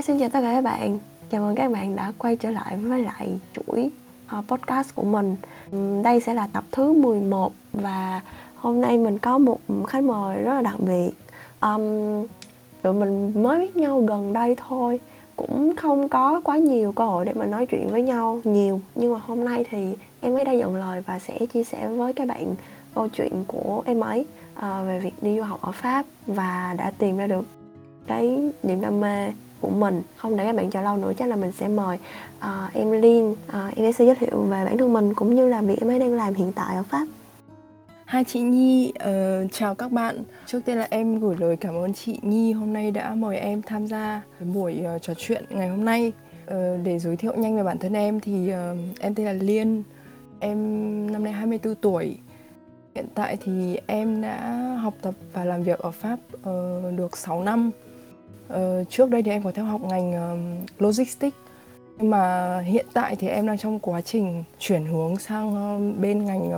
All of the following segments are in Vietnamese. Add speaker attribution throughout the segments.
Speaker 1: Hi, xin chào tất cả các bạn. Chào mừng các bạn đã quay trở lại với lại chuỗi ờ, podcast của mình. Đây sẽ là tập thứ 11 và hôm nay mình có một khách mời rất là đặc biệt. Um, tụi mình mới biết nhau gần đây thôi, cũng không có quá nhiều cơ hội để mà nói chuyện với nhau nhiều. Nhưng mà hôm nay thì em ấy đã nhận lời và sẽ chia sẻ với các bạn câu chuyện của em ấy uh, về việc đi du học ở Pháp và đã tìm ra được cái niềm đam mê của mình không để các bạn chờ lâu nữa chắc là mình sẽ mời uh, em Liên uh, ờ, em sẽ giới thiệu về bản thân mình cũng như là việc em ấy đang làm hiện tại ở Pháp
Speaker 2: Hai chị Nhi, uh, chào các bạn. Trước tiên là em gửi lời cảm ơn chị Nhi hôm nay đã mời em tham gia buổi uh, trò chuyện ngày hôm nay. Uh, để giới thiệu nhanh về bản thân em thì uh, em tên là Liên, em năm nay 24 tuổi. Hiện tại thì em đã học tập và làm việc ở Pháp uh, được 6 năm. Ờ, trước đây thì em có theo học ngành uh, logistics nhưng mà hiện tại thì em đang trong quá trình chuyển hướng sang uh, bên ngành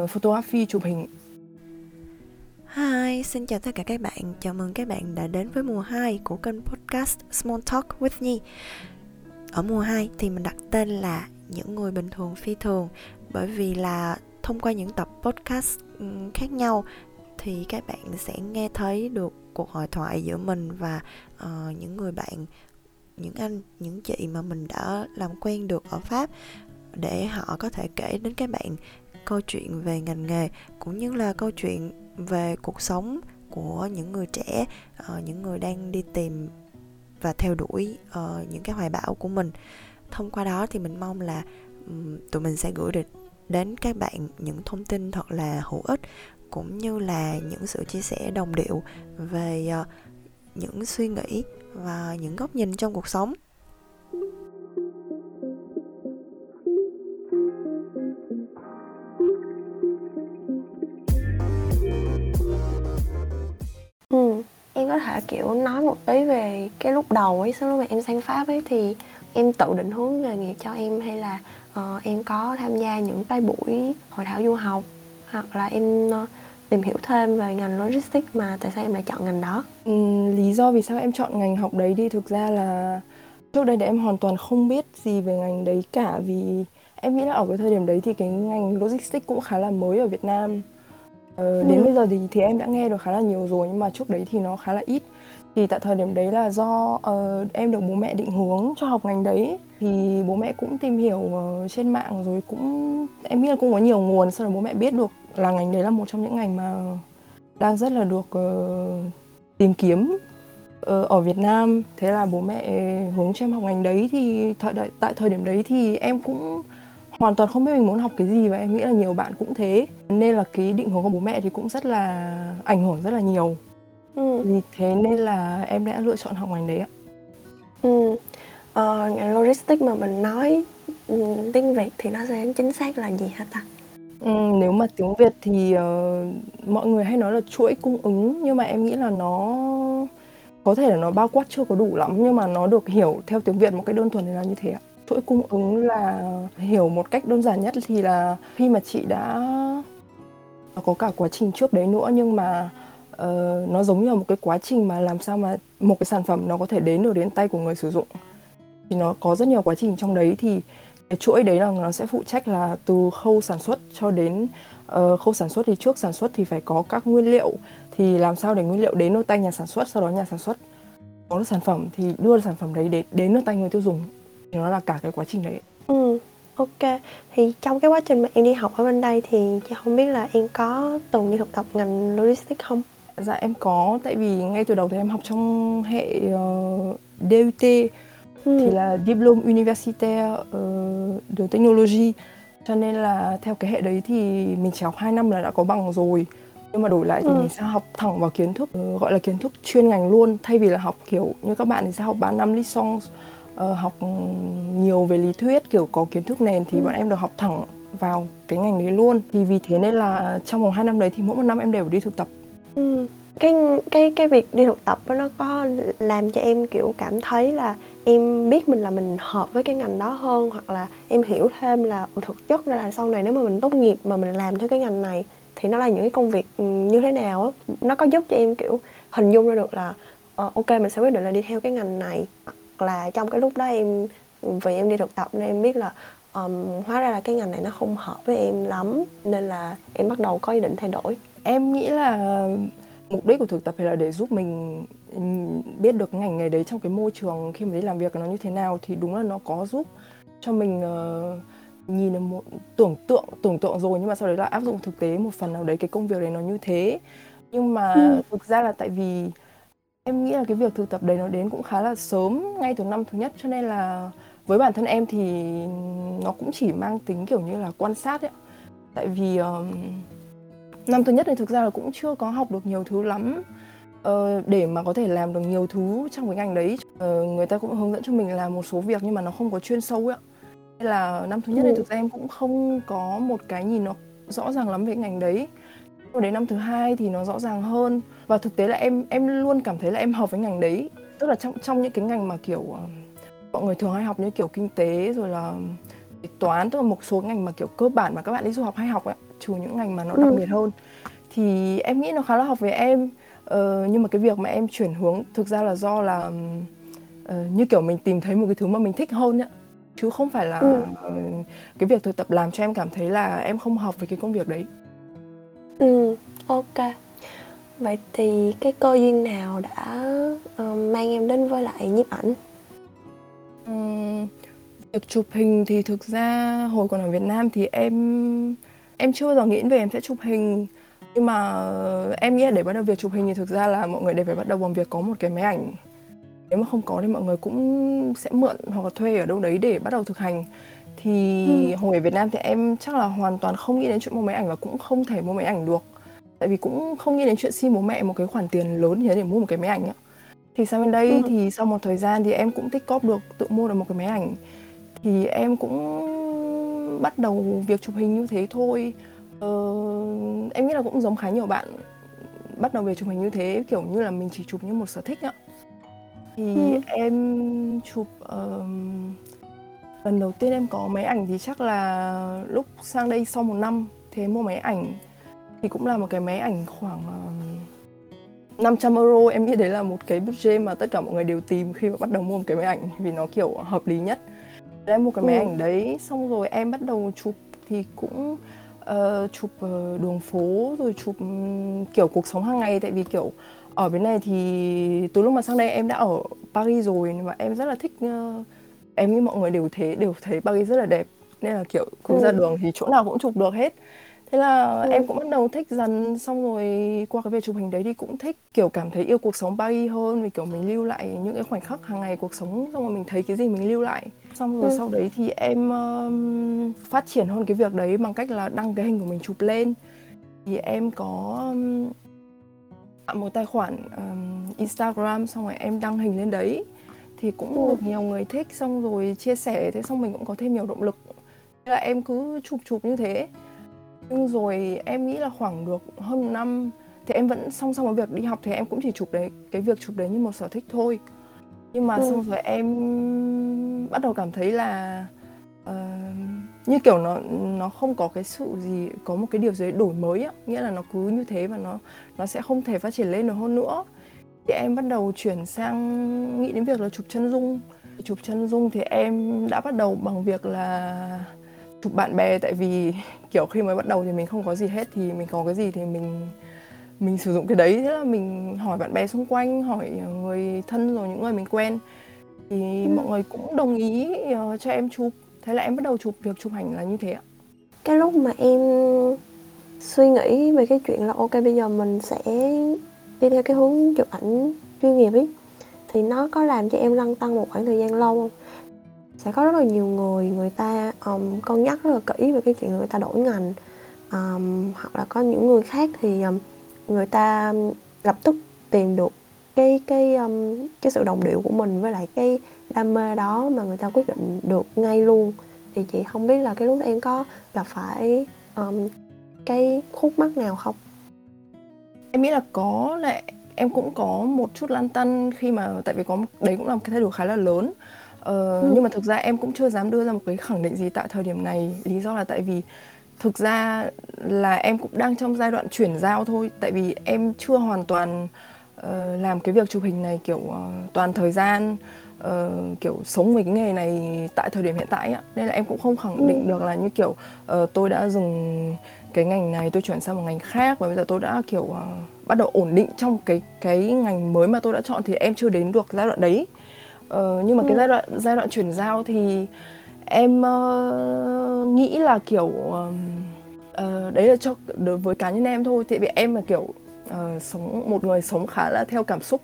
Speaker 2: uh, photography chụp hình.
Speaker 3: Hi, xin chào tất cả các bạn. Chào mừng các bạn đã đến với mùa 2 của kênh podcast Small Talk with Nhi. Ở mùa 2 thì mình đặt tên là những người bình thường phi thường bởi vì là thông qua những tập podcast khác nhau thì các bạn sẽ nghe thấy được cuộc hội thoại giữa mình và uh, những người bạn những anh những chị mà mình đã làm quen được ở pháp để họ có thể kể đến các bạn câu chuyện về ngành nghề cũng như là câu chuyện về cuộc sống của những người trẻ uh, những người đang đi tìm và theo đuổi uh, những cái hoài bão của mình. Thông qua đó thì mình mong là um, tụi mình sẽ gửi được đến các bạn những thông tin thật là hữu ích cũng như là những sự chia sẻ đồng điệu về ờ, những suy nghĩ và những góc nhìn trong cuộc sống.
Speaker 1: Ừ em có thể kiểu nói một tí về cái lúc đầu ấy sau lúc mà em sang pháp ấy thì em tự định hướng nghề nghiệp cho em hay là uh, em có tham gia những cái buổi hội thảo du học? Hoặc là em uh, tìm hiểu thêm về ngành logistics mà tại sao em lại chọn ngành đó?
Speaker 2: Ừ, lý do vì sao em chọn ngành học đấy thì thực ra là trước đây thì em hoàn toàn không biết gì về ngành đấy cả. Vì em nghĩ là ở cái thời điểm đấy thì cái ngành logistics cũng khá là mới ở Việt Nam. Ờ, đến ừ. bây giờ thì thì em đã nghe được khá là nhiều rồi nhưng mà trước đấy thì nó khá là ít. Thì tại thời điểm đấy là do uh, em được bố mẹ định hướng cho học ngành đấy thì bố mẹ cũng tìm hiểu uh, trên mạng rồi cũng em nghĩ là cũng có nhiều nguồn sau đó bố mẹ biết được là ngành đấy là một trong những ngành mà đang rất là được uh, tìm kiếm uh, ở Việt Nam thế là bố mẹ hướng cho em học ngành đấy thì thời đại, tại thời điểm đấy thì em cũng hoàn toàn không biết mình muốn học cái gì và em nghĩ là nhiều bạn cũng thế nên là cái định hướng của bố mẹ thì cũng rất là ảnh hưởng rất là nhiều ừ. vì thế nên là em đã lựa chọn học ngành đấy ạ
Speaker 1: ừ ờ, ngành logistics mà mình nói ừ, tiếng việt thì nó sẽ chính xác là gì hả ta?
Speaker 2: Ừ, nếu mà tiếng việt thì uh, mọi người hay nói là chuỗi cung ứng nhưng mà em nghĩ là nó có thể là nó bao quát chưa có đủ lắm nhưng mà nó được hiểu theo tiếng việt một cách đơn thuần thì là như thế ạ. Chuỗi cung ứng là hiểu một cách đơn giản nhất thì là khi mà chị đã có cả quá trình trước đấy nữa nhưng mà uh, nó giống như là một cái quá trình mà làm sao mà một cái sản phẩm nó có thể đến được đến tay của người sử dụng thì nó có rất nhiều quá trình trong đấy thì cái chuỗi đấy là nó sẽ phụ trách là từ khâu sản xuất cho đến uh, khâu sản xuất thì trước sản xuất thì phải có các nguyên liệu. Thì làm sao để nguyên liệu đến được tay nhà sản xuất sau đó nhà sản xuất có được sản phẩm thì đưa sản phẩm đấy đến đến được tay người tiêu dùng. Thì nó là cả cái quá trình đấy.
Speaker 1: Ừ ok. Thì trong cái quá trình mà em đi học ở bên đây thì chị không biết là em có từng đi thực tập ngành logistics không?
Speaker 2: Dạ em có, tại vì ngay từ đầu thì em học trong hệ uh, DUT ừ. thì là Diplôme Universitaire uh, de Technologie cho nên là theo cái hệ đấy thì mình chỉ học 2 năm là đã có bằng rồi nhưng mà đổi lại thì ừ. mình sẽ học thẳng vào kiến thức uh, gọi là kiến thức chuyên ngành luôn thay vì là học kiểu như các bạn thì sẽ học 3 năm licence uh, học nhiều về lý thuyết kiểu có kiến thức nền thì ừ. bọn em được học thẳng vào cái ngành đấy luôn thì vì thế nên là trong vòng 2 năm đấy thì mỗi một năm em đều đi thực tập
Speaker 1: Ừ. Cái cái cái việc đi thực tập đó nó có làm cho em, kiểu, cảm thấy là em biết mình là mình hợp với cái ngành đó hơn, hoặc là em hiểu thêm là, thực chất ra là sau này nếu mà mình tốt nghiệp mà mình làm theo cái ngành này thì nó là những cái công việc, ừ, như thế nào á. Nó có giúp cho em, kiểu, hình dung ra được là, uh, ok mình sẽ quyết định là đi theo cái ngành này hoặc là trong cái lúc đó em vì em đi thực tập nên em biết là um, hóa ra là cái ngành này nó không hợp với em lắm nên là em bắt đầu có ý định thay đổi
Speaker 2: em nghĩ là mục đích của thực tập là để giúp mình biết được ngành nghề đấy trong cái môi trường khi mà đi làm việc nó như thế nào thì đúng là nó có giúp cho mình uh, nhìn một tưởng tượng tưởng tượng rồi nhưng mà sau đấy là áp dụng thực tế một phần nào đấy cái công việc đấy nó như thế. Nhưng mà ừ. thực ra là tại vì em nghĩ là cái việc thực tập đấy nó đến cũng khá là sớm ngay từ năm thứ nhất cho nên là với bản thân em thì nó cũng chỉ mang tính kiểu như là quan sát ấy tại vì um, năm thứ nhất thì thực ra là cũng chưa có học được nhiều thứ lắm uh, để mà có thể làm được nhiều thứ trong cái ngành đấy uh, người ta cũng hướng dẫn cho mình làm một số việc nhưng mà nó không có chuyên sâu ấy nên là năm thứ nhất ừ. thì thực ra em cũng không có một cái nhìn nó rõ ràng lắm về ngành đấy. Rồi đến năm thứ hai thì nó rõ ràng hơn. Và thực tế là em em luôn cảm thấy là em hợp với ngành đấy. Tức là trong trong những cái ngành mà kiểu uh, mọi người thường hay học như kiểu kinh tế rồi là toán tức là một số ngành mà kiểu cơ bản mà các bạn đi du học hay học ấy trừ những ngành mà nó đặc ừ. biệt hơn thì em nghĩ nó khá là hợp với em ờ, nhưng mà cái việc mà em chuyển hướng thực ra là do là uh, như kiểu mình tìm thấy một cái thứ mà mình thích hơn ấy chứ không phải là ừ. cái việc thực tập làm cho em cảm thấy là em không hợp với cái công việc đấy.
Speaker 1: Ừ ok. Vậy thì cái cơ duyên nào đã uh, mang em đến với lại nhiếp ảnh?
Speaker 2: Việc chụp hình thì thực ra hồi còn ở Việt Nam thì em em chưa bao giờ nghĩ về em sẽ chụp hình nhưng mà em nghĩ là để bắt đầu việc chụp hình thì thực ra là mọi người đều phải bắt đầu bằng việc có một cái máy ảnh. Nếu mà không có thì mọi người cũng sẽ mượn hoặc là thuê ở đâu đấy để bắt đầu thực hành. Thì ừ. hồi ở Việt Nam thì em chắc là hoàn toàn không nghĩ đến chuyện mua máy ảnh và cũng không thể mua máy ảnh được. Tại vì cũng không nghĩ đến chuyện xin bố mẹ một cái khoản tiền lớn như thế để mua một cái máy ảnh ạ thì sang bên đây ừ. thì sau một thời gian thì em cũng tích cóp được tự mua được một cái máy ảnh. Thì em cũng bắt đầu việc chụp hình như thế thôi ờ, em nghĩ là cũng giống khá nhiều bạn bắt đầu về chụp hình như thế kiểu như là mình chỉ chụp như một sở thích ạ thì ừ. em chụp uh, lần đầu tiên em có máy ảnh thì chắc là lúc sang đây sau một năm thì em mua máy ảnh thì cũng là một cái máy ảnh khoảng uh, 500 euro em nghĩ đấy là một cái budget mà tất cả mọi người đều tìm khi mà bắt đầu mua một cái máy ảnh vì nó kiểu hợp lý nhất em mua cái máy ừ. ảnh đấy xong rồi em bắt đầu chụp thì cũng uh, chụp uh, đường phố rồi chụp kiểu cuộc sống hàng ngày. Tại vì kiểu ở bên này thì từ lúc mà sang đây em đã ở Paris rồi và em rất là thích uh, em nghĩ mọi người đều thế đều thấy Paris rất là đẹp. Nên là kiểu cứ ừ. ra đường thì chỗ nào cũng chụp được hết thế là ừ. em cũng bắt đầu thích dần xong rồi qua cái việc chụp hình đấy thì cũng thích kiểu cảm thấy yêu cuộc sống Paris hơn vì kiểu mình lưu lại những cái khoảnh khắc hàng ngày cuộc sống xong rồi mình thấy cái gì mình lưu lại xong rồi ừ. sau đấy thì em um, phát triển hơn cái việc đấy bằng cách là đăng cái hình của mình chụp lên thì em có um, một tài khoản um, Instagram xong rồi em đăng hình lên đấy thì cũng ừ. được nhiều người thích xong rồi chia sẻ thế xong mình cũng có thêm nhiều động lực thế là em cứ chụp chụp như thế nhưng rồi em nghĩ là khoảng được hơn một năm thì em vẫn song song với việc đi học thì em cũng chỉ chụp đấy cái việc chụp đấy như một sở thích thôi. Nhưng mà ừ. xong rồi em bắt đầu cảm thấy là uh, như kiểu nó nó không có cái sự gì có một cái điều gì đổi mới á. Nghĩa là nó cứ như thế và nó nó sẽ không thể phát triển lên được hơn nữa. Thì em bắt đầu chuyển sang nghĩ đến việc là chụp chân dung. Chụp chân dung thì em đã bắt đầu bằng việc là chụp bạn bè tại vì kiểu khi mới bắt đầu thì mình không có gì hết thì mình có cái gì thì mình mình sử dụng cái đấy. Thế là mình hỏi bạn bè xung quanh hỏi người thân rồi những người mình quen. Thì ừ. mọi người cũng đồng ý uh, cho em chụp. Thế là em bắt đầu chụp việc chụp ảnh là như thế ạ.
Speaker 1: Cái lúc mà em suy nghĩ về cái chuyện là ok bây giờ mình sẽ đi theo cái hướng chụp ảnh chuyên nghiệp ấy thì nó có làm cho em lăn tăng một khoảng thời gian lâu không sẽ có rất là nhiều người người ta um, cân nhắc rất là kỹ về cái chuyện người ta đổi ngành. Um, hoặc là có những người khác thì um, người ta lập tức tìm được cái cái um, cái sự đồng điệu của mình với lại cái đam mê đó mà người ta quyết định được ngay luôn. Thì chị không biết là cái lúc em có gặp phải um, cái khúc mắc nào không?
Speaker 2: Em nghĩ là có lẽ em cũng có một chút lăn tăn khi mà tại vì có đấy cũng là một cái thay đổi khá là lớn ờ, ừ. nhưng mà thực ra em cũng chưa dám đưa ra một cái khẳng định gì tại thời điểm này lý do là tại vì thực ra là em cũng đang trong giai đoạn chuyển giao thôi tại vì em chưa hoàn toàn uh, làm cái việc chụp hình này kiểu uh, toàn thời gian uh, kiểu sống với cái nghề này tại thời điểm hiện tại ạ nên là em cũng không khẳng định ừ. được là như kiểu uh, tôi đã dừng cái ngành này tôi chuyển sang một ngành khác và bây giờ tôi đã kiểu uh, bắt đầu ổn định trong cái cái ngành mới mà tôi đã chọn thì em chưa đến được giai đoạn đấy uh, nhưng mà ừ. cái giai đoạn giai đoạn chuyển giao thì em uh, nghĩ là kiểu uh, uh, đấy là cho đối với cá nhân em thôi. Thì vì em là kiểu uh, sống một người sống khá là theo cảm xúc.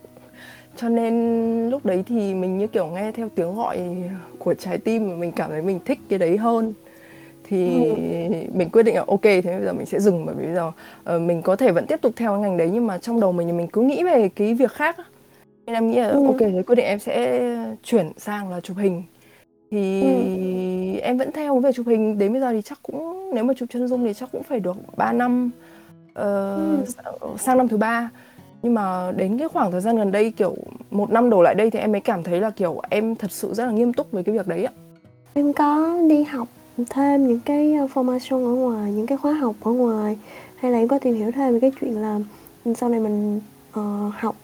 Speaker 2: Cho nên lúc đấy thì mình như kiểu nghe theo tiếng gọi của trái tim và mình cảm thấy mình thích cái đấy hơn. Thì ừ. mình quyết định là ok thế bây giờ mình sẽ dừng. Bởi vì bây giờ uh, mình có thể vẫn tiếp tục theo cái ngành đấy nhưng mà trong đầu mình mình cứ nghĩ về cái việc khác nên em nghĩ là ừ. ok thế quyết định em sẽ chuyển sang là chụp hình thì ừ. em vẫn theo việc chụp hình đến bây giờ thì chắc cũng nếu mà chụp chân dung thì chắc cũng phải được 3 năm uh, ừ. sang năm thứ ba nhưng mà đến cái khoảng thời gian gần đây kiểu một năm đổ lại đây thì em mới cảm thấy là kiểu em thật sự rất là nghiêm túc với cái việc đấy ạ
Speaker 1: em có đi học thêm những cái ờ, formation ở ngoài những cái khóa học ở ngoài hay là em có tìm hiểu thêm về cái chuyện là sau này mình uh, học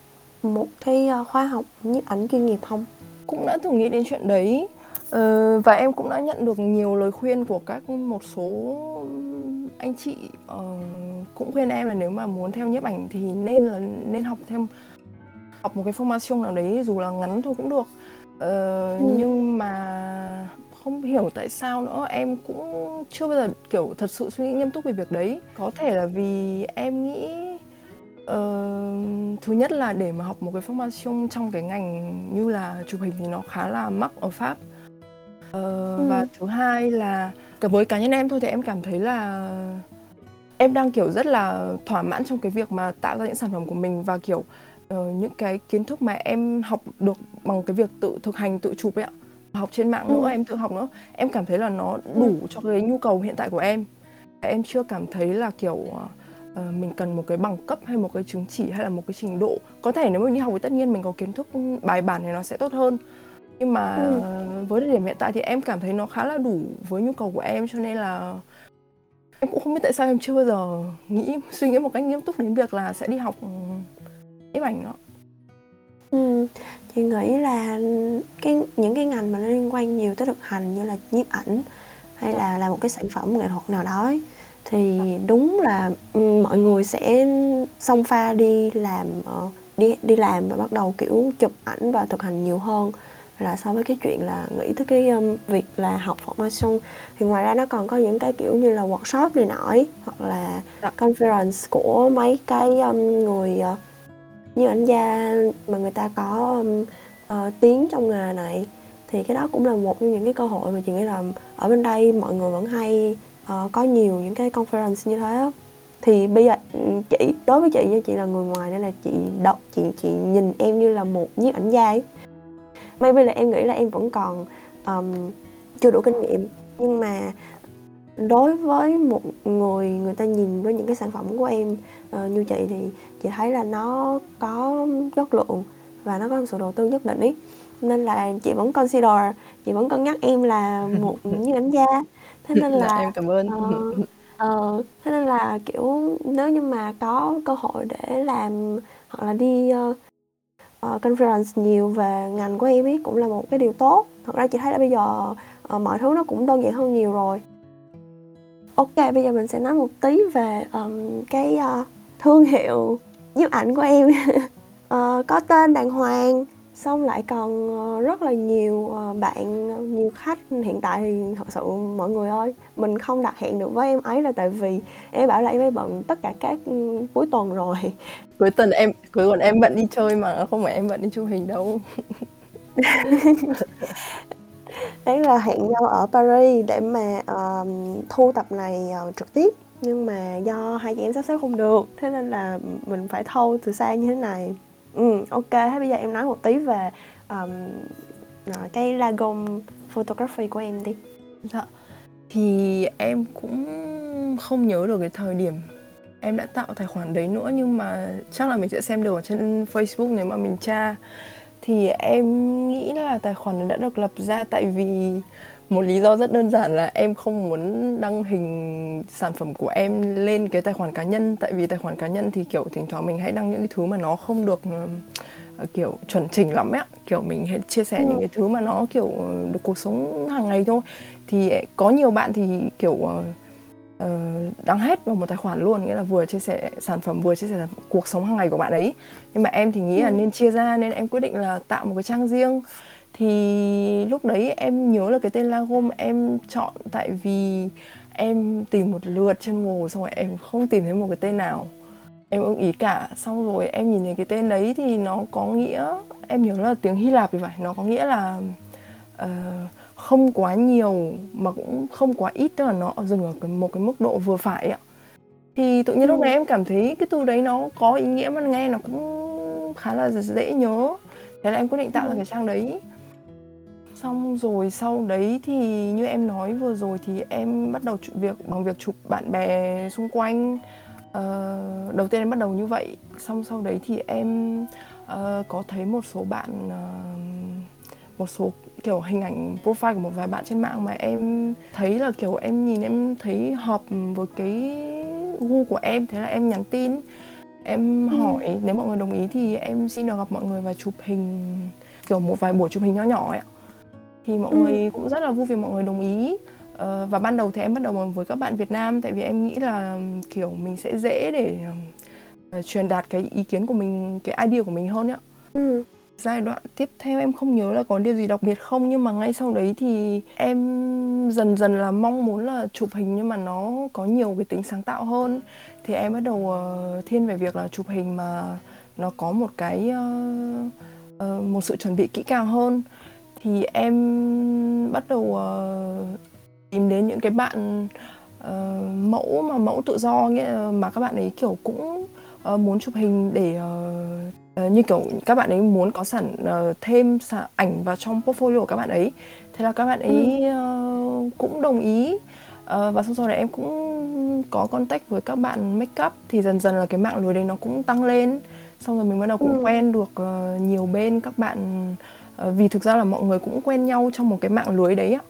Speaker 1: một cái ờ, khóa học nhiếp ảnh chuyên nghiệp không?
Speaker 2: Cũng đã từng nghĩ đến chuyện đấy. Uh, và em cũng đã nhận được nhiều lời khuyên của các một số anh chị. Uh, cũng khuyên em là nếu mà muốn theo nhiếp ảnh thì nên là nên học thêm học một cái formation nào đấy dù là ngắn thôi cũng được. Uh, ừ. nhưng mà không hiểu tại sao nữa. Em cũng chưa bao giờ kiểu thật sự suy nghĩ nghiêm túc về việc đấy. Có thể là vì em nghĩ uh, thứ nhất là để mà học một cái formation trong cái ngành như là chụp hình thì nó khá là mắc ở pháp uh, ừ. và thứ hai là cả với cá nhân em thôi thì em cảm thấy là em đang kiểu rất là thỏa mãn trong cái việc mà tạo ra những sản phẩm của mình và kiểu uh, những cái kiến thức mà em học được bằng cái việc tự thực hành tự chụp ấy ạ học trên mạng nữa ừ. em tự học nữa em cảm thấy là nó đủ cho cái nhu cầu hiện tại của em em chưa cảm thấy là kiểu uh, mình cần một cái bằng cấp hay một cái chứng chỉ hay là một cái trình độ. Có thể nếu mình đi học thì tất nhiên mình có kiến thức bài bản thì nó sẽ tốt hơn. Nhưng mà ừ. với thời điểm hiện tại thì em cảm thấy nó khá là đủ với nhu cầu của em cho nên là em cũng không biết tại sao em chưa bao giờ nghĩ suy nghĩ một cách nghiêm túc đến việc là sẽ đi học nhiếp ảnh đó.
Speaker 1: Ừ chị nghĩ là cái những cái ngành mà nó liên quan nhiều tới thực hành như là nhiếp ảnh hay là là một cái sản phẩm nghệ thuật nào đó thì đúng là ừ, mọi người sẽ xông pha đi làm ờ, đi đi làm và bắt đầu kiểu chụp ảnh và thực hành nhiều hơn là so với cái chuyện là nghĩ tới cái um, việc là học formation thì ngoài ra nó còn có những cái kiểu như là workshop này nọ hoặc là dạ. conference của mấy cái um, người uh, như ảnh gia mà người ta có um, uh, tiếng trong nghề này thì cái đó cũng là một trong những cái cơ hội mà chị nghĩ là ở bên đây mọi người vẫn hay uh, có nhiều những cái conference như thế thì bây giờ ừ, chị đối với chị như chị là người ngoài nên là chị đọc chị chị nhìn em như là một nhiếp ảnh gia ấy. Maybe là em nghĩ là em vẫn còn um, chưa đủ kinh nghiệm. Nhưng mà đối với một người người ta nhìn với những cái sản phẩm của em uh, như chị thì chị thấy là nó có chất lượng và nó có sự đầu tư nhất định ý nên là chị vẫn consider chị vẫn cân nhắc em là một như đánh gia thế nên là
Speaker 2: em cảm ơn.
Speaker 1: uh, uh, thế nên là kiểu nếu như mà có cơ hội để làm hoặc là đi uh, uh, conference nhiều về ngành của em ấy cũng là một cái điều tốt. Thật ra chị thấy là bây giờ uh, mọi thứ nó cũng đơn giản hơn nhiều rồi. Ok bây giờ mình sẽ nói một tí về um, cái uh, thương hiệu nhiếp ảnh của em. Uh, có tên đàng hoàng xong lại còn uh, rất là nhiều uh, bạn nhiều khách. Hiện tại thì thật sự mọi người ơi mình không đặt hẹn được với em ấy là tại vì em bảo là em ấy bận tất cả các um, cuối tuần rồi.
Speaker 2: Cuối tuần em cuối tuần em bận đi chơi mà không phải em bận đi chụp hình đâu.
Speaker 1: Đấy là hẹn nhau ở Paris để mà uh, thu tập này uh, trực tiếp. Nhưng mà do hai chị em sắp xếp không được thế nên là mình phải thâu từ xa như thế này ừ ok. Thế bây giờ em nói một tí về um, cái lagom photography của em đi.
Speaker 2: Dạ. Thì em cũng không nhớ được cái thời điểm em đã tạo tài khoản đấy nữa nhưng mà chắc là mình sẽ xem được ở trên Facebook nếu mà mình tra. Thì em nghĩ là tài khoản đã được lập ra tại vì một lý do rất đơn giản là em không muốn đăng hình sản phẩm của em lên cái tài khoản cá nhân. Tại vì tài khoản cá nhân thì kiểu thỉnh thoảng mình hãy đăng những cái thứ mà nó không được uh, kiểu chuẩn chỉnh lắm ấy kiểu mình hãy chia sẻ ừ. những cái thứ mà nó kiểu được cuộc sống hàng ngày thôi. Thì có nhiều bạn thì kiểu uh, đăng hết vào một tài khoản luôn nghĩa là vừa chia sẻ sản phẩm vừa chia sẻ cuộc sống hàng ngày của bạn ấy. Nhưng mà em thì nghĩ là ừ. nên chia ra nên em quyết định là tạo một cái trang riêng thì lúc đấy em nhớ là cái tên Lagom em chọn tại vì em tìm một lượt trên Google xong rồi em không tìm thấy một cái tên nào. Em ưng ý cả. Xong rồi em nhìn thấy cái tên đấy thì nó có nghĩa em nhớ là tiếng Hy Lạp thì phải. Nó có nghĩa là uh, không quá nhiều mà cũng không quá ít tức là nó dừng ở một cái mức độ vừa phải ạ. Thì tự nhiên lúc này em cảm thấy cái từ đấy nó có ý nghĩa mà nghe nó cũng khá là dễ nhớ. Thế là em quyết định tạo ra cái trang đấy xong rồi sau đấy thì như em nói vừa rồi thì em bắt đầu việc bằng việc chụp bạn bè xung quanh uh, đầu tiên em bắt đầu như vậy xong sau đấy thì em uh, có thấy một số bạn uh, một số kiểu hình ảnh profile của một vài bạn trên mạng mà em thấy là kiểu em nhìn em thấy hợp với cái gu của em thế là em nhắn tin em ừ. hỏi ừ. nếu mọi người đồng ý thì em xin được gặp mọi người và chụp hình kiểu một vài buổi chụp hình nhỏ nhỏ ấy ạ thì mọi ừ. người cũng rất là vui vì mọi người đồng ý uh, và ban đầu thì em bắt đầu với các bạn Việt Nam tại vì em nghĩ là kiểu mình sẽ dễ để uh, truyền đạt cái ý kiến của mình cái idea của mình hơn ạ ừ. giai đoạn tiếp theo em không nhớ là có điều gì đặc biệt không nhưng mà ngay sau đấy thì em dần dần là mong muốn là chụp hình nhưng mà nó có nhiều cái tính sáng tạo hơn thì em bắt đầu uh, thiên về việc là chụp hình mà nó có một cái uh, uh, một sự chuẩn bị kỹ càng hơn thì em bắt đầu uh, tìm đến những cái bạn uh, mẫu mà mẫu tự do nghĩa là mà các bạn ấy kiểu cũng uh, muốn chụp hình để uh, uh, như kiểu các bạn ấy muốn có sản uh, thêm sản ảnh vào trong portfolio của các bạn ấy. Thế là các bạn ấy uh, cũng đồng ý uh, và sau đó em cũng có contact với các bạn make up thì dần dần là cái mạng lưới đấy nó cũng tăng lên. Xong rồi mình bắt đầu cũng ừ. quen được uh, nhiều bên các bạn Ờ, vì thực ra là mọi người cũng quen nhau trong một cái mạng lưới đấy ạ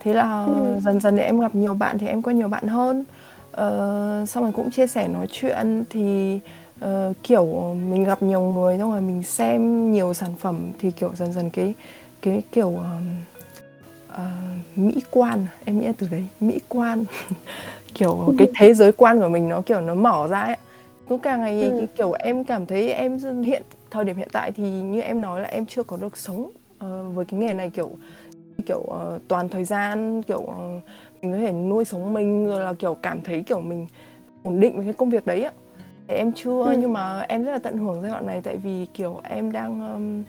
Speaker 2: thế là ừ. dần dần thì em gặp nhiều bạn thì em quen nhiều bạn hơn uh, xong rồi cũng chia sẻ nói chuyện thì uh, kiểu mình gặp nhiều người xong rồi mình xem nhiều sản phẩm thì kiểu dần dần cái cái kiểu uh, uh, mỹ quan em nghĩ từ đấy mỹ quan kiểu ừ. cái thế giới quan của mình nó kiểu nó mở ra ấy cứ càng ngày ừ. kiểu em cảm thấy em hiện thời điểm hiện tại thì như em nói là em chưa có được sống uh, với cái nghề này kiểu kiểu uh, toàn thời gian kiểu uh, mình có thể nuôi sống mình rồi là kiểu cảm thấy kiểu mình ổn định với cái công việc đấy ạ thì em chưa ừ. nhưng mà em rất là tận hưởng giai đoạn này tại vì kiểu em đang um,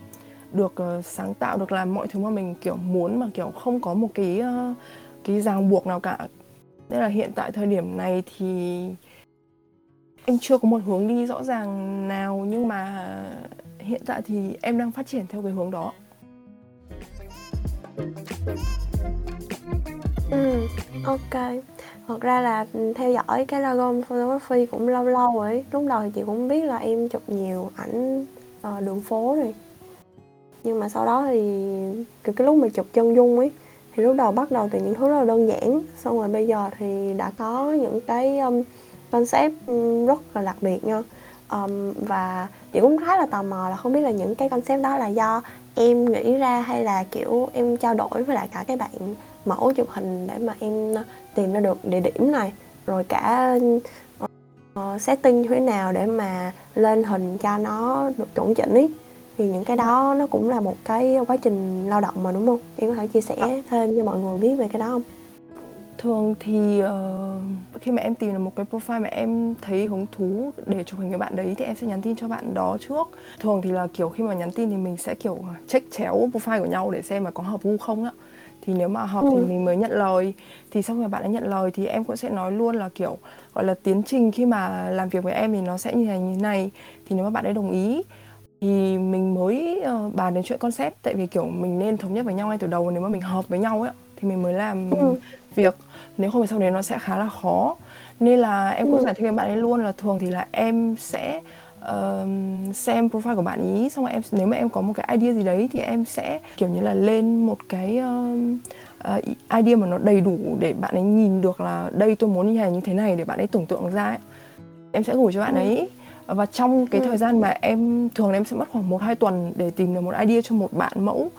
Speaker 2: được uh, sáng tạo được làm mọi thứ mà mình kiểu muốn mà kiểu không có một cái uh, cái ràng buộc nào cả nên là hiện tại thời điểm này thì em chưa có một hướng đi rõ ràng nào nhưng mà hiện tại thì em đang phát triển theo cái hướng đó.
Speaker 1: Ừ ok. Thật ra là theo dõi cái logo photography cũng lâu lâu rồi lúc đầu thì chị cũng biết là em chụp nhiều ảnh uh, đường phố này nhưng mà sau đó thì cái, cái lúc mà chụp chân dung ấy thì lúc đầu bắt đầu từ những thứ rất là đơn giản. Xong rồi bây giờ thì đã có những cái um, concept rất là đặc biệt nha. Um, và chị cũng khá là tò mò là không biết là những cái concept đó là do em nghĩ ra hay là kiểu em trao đổi với lại cả cái bạn mẫu chụp hình để mà em tìm ra được địa điểm này. Rồi cả uh, setting như thế nào để mà lên hình cho nó được chuẩn chỉnh ý. Thì những cái đó nó cũng là một cái quá trình lao động mà đúng không? Em có thể chia sẻ thêm cho mọi người biết về cái đó không
Speaker 2: thường thì uh, khi mà em tìm được một cái profile mà em thấy hứng thú để chụp hình với bạn đấy thì em sẽ nhắn tin cho bạn đó trước. Thường thì là kiểu khi mà nhắn tin thì mình sẽ kiểu check chéo profile của nhau để xem mà có hợp gu không á. Thì nếu mà hợp ừ. thì mình mới nhận lời. Thì sau khi bạn đã nhận lời thì em cũng sẽ nói luôn là kiểu gọi là tiến trình khi mà làm việc với em thì nó sẽ như này như này. Thì nếu mà bạn ấy đồng ý thì mình mới uh, bàn đến chuyện concept. Tại vì kiểu mình nên thống nhất với nhau ngay từ đầu. Nếu mà mình hợp với nhau ấy thì mình mới làm ừ. việc nếu không thì sau đấy nó sẽ khá là khó nên là em cũng ừ. giải thích với bạn ấy luôn là thường thì là em sẽ uh, xem profile của bạn ý xong rồi em nếu mà em có một cái idea gì đấy thì em sẽ kiểu như là lên một cái uh, uh, idea mà nó đầy đủ để bạn ấy nhìn được là đây tôi muốn như này như thế này để bạn ấy tưởng tượng ra ấy. em sẽ gửi cho bạn ừ. ấy và trong cái ừ. thời gian mà em thường em sẽ mất khoảng một hai tuần để tìm được một idea cho một bạn mẫu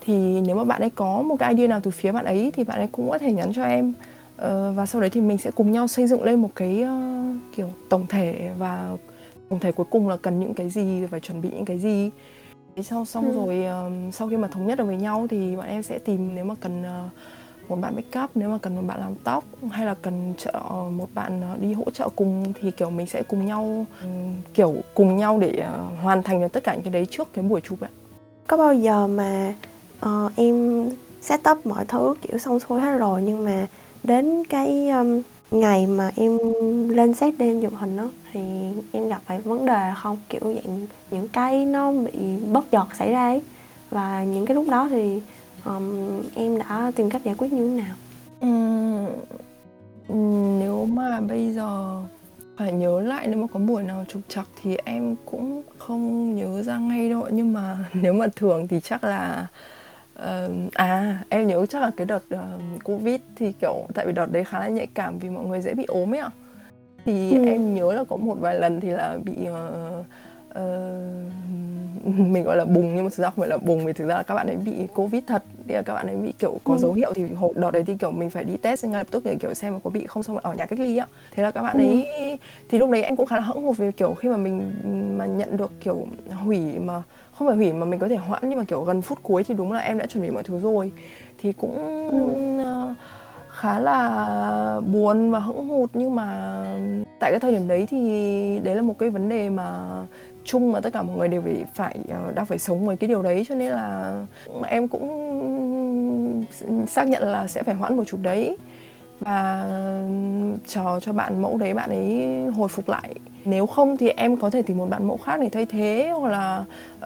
Speaker 2: thì nếu mà bạn ấy có một cái idea nào từ phía bạn ấy thì bạn ấy cũng có thể nhắn cho em và sau đấy thì mình sẽ cùng nhau xây dựng lên một cái uh, kiểu tổng thể và tổng thể cuối cùng là cần những cái gì phải chuẩn bị những cái gì sau xong ừ. rồi uh, sau khi mà thống nhất được với nhau thì bọn em sẽ tìm nếu mà cần uh, một bạn make up nếu mà cần một bạn làm tóc hay là cần trợ một bạn đi hỗ trợ cùng thì kiểu mình sẽ cùng nhau kiểu cùng nhau để hoàn thành được tất cả những cái đấy trước cái buổi chụp ấy
Speaker 1: có bao giờ mà uh, em set up mọi thứ kiểu xong xuôi hết rồi nhưng mà đến cái um, ngày mà em lên xét để em chụp hình đó thì em gặp phải vấn đề không kiểu dạng những cái nó bị bất chợt xảy ra ấy. Và những cái lúc đó thì um, em đã tìm cách giải quyết như thế nào?
Speaker 2: Uhm, nếu mà bây giờ phải nhớ lại nếu mà có buổi nào trục trặc thì em cũng không nhớ ra ngay đâu. Nhưng mà nếu mà thường thì chắc là Uh, à em nhớ chắc là cái đợt uh, covid thì kiểu tại vì đợt đấy khá là nhạy cảm vì mọi người dễ bị ốm ấy ạ thì ừ. em nhớ là có một vài lần thì là bị uh, uh, mình gọi là bùng nhưng mà thực ra không phải là bùng vì thực ra là các bạn ấy bị covid thật thì là các bạn ấy bị kiểu có ừ. dấu hiệu thì hồi đợt đấy thì kiểu mình phải đi test ngay lập tức để kiểu xem có bị không xong ở nhà cách ly á thế là các bạn ừ. ấy thì lúc đấy em cũng khá là hững một vì kiểu khi mà mình mà nhận được kiểu hủy mà không phải hủy mà mình có thể hoãn nhưng mà kiểu gần phút cuối thì đúng là em đã chuẩn bị mọi thứ rồi thì cũng ừ. khá là buồn và hững hụt nhưng mà tại cái thời điểm đấy thì đấy là một cái vấn đề mà chung mà tất cả mọi người đều phải phải ờ, đang phải sống với cái điều đấy cho nên là em cũng xác nhận là sẽ phải hoãn một chút đấy và chờ cho bạn mẫu đấy bạn ấy hồi phục lại nếu không thì em có thể tìm một bạn mẫu khác để thay thế hoặc là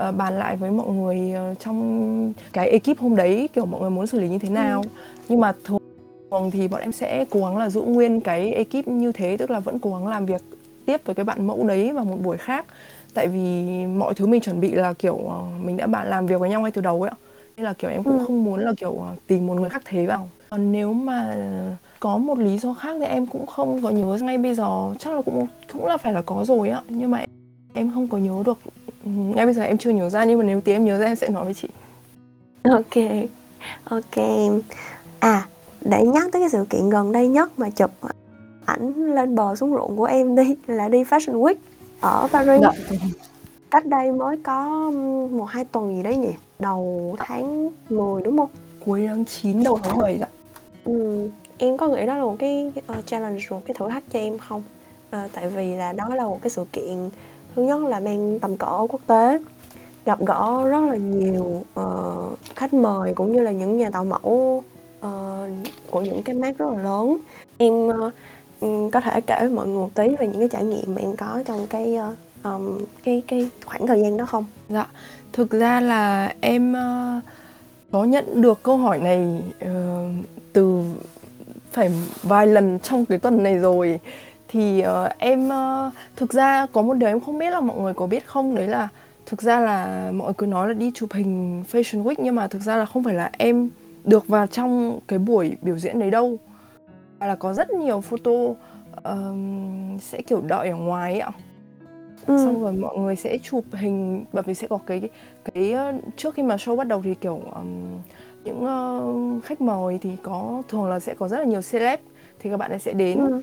Speaker 2: uh, bàn lại với mọi người uh, trong cái ekip hôm đấy kiểu mọi người muốn xử lý như thế ừ. nào ừ. nhưng mà thường thì bọn em sẽ cố gắng là giữ nguyên cái ekip như thế tức là vẫn cố gắng làm việc tiếp với cái bạn mẫu đấy vào một buổi khác tại vì mọi thứ mình chuẩn bị là kiểu uh, mình đã bạn làm việc với nhau ngay từ đầu ấy nên là kiểu em cũng ừ. không muốn là kiểu tìm một người khác thế vào còn nếu mà có một lý do khác thì em cũng không có nhớ ngay bây giờ. Chắc là cũng cũng là phải là có rồi á. Nhưng mà em không có nhớ được. Ngay bây giờ em chưa nhớ ra nhưng mà nếu tí em nhớ ra em sẽ nói với chị.
Speaker 1: Ok ok à để nhắc tới cái sự kiện gần đây nhất mà chụp ảnh lên bờ xuống ruộng của em đi là đi Fashion Week ở Paris. Dạ. cách đây mới có một hai tuần gì đấy nhỉ? Đầu tháng 10 đúng không?
Speaker 2: Cuối tháng 9 đầu tháng 7 ạ
Speaker 1: ừ em có nghĩ đó là một cái uh, challenge một cái thử thách cho em không? Uh, tại vì là đó là một cái sự kiện thứ nhất là mang tầm cỡ quốc tế gặp gỡ rất là nhiều uh, khách mời cũng như là những nhà tạo mẫu uh, của những cái mác rất là lớn. Em uh, có thể kể với mọi người một tí về những cái trải nghiệm mà em có trong cái uh, um, cái cái khoảng thời gian đó không?
Speaker 2: Dạ thực ra là em uh, có nhận được câu hỏi này uh, từ phải vài lần trong cái tuần này rồi. Thì uh, em uh, thực ra có một điều em không biết là mọi người có biết không? Đấy là thực ra là mọi người cứ nói là đi chụp hình fashion week nhưng mà thực ra là không phải là em được vào trong cái buổi biểu diễn đấy đâu. Mà là có rất nhiều photo um, sẽ kiểu đợi ở ngoài ạ. Ừ. xong rồi mọi người sẽ chụp hình bởi vì sẽ có cái cái trước khi mà show bắt đầu thì kiểu um, những uh, khách mời thì có thường là sẽ có rất là nhiều celeb thì các bạn ấy sẽ đến. Ừ.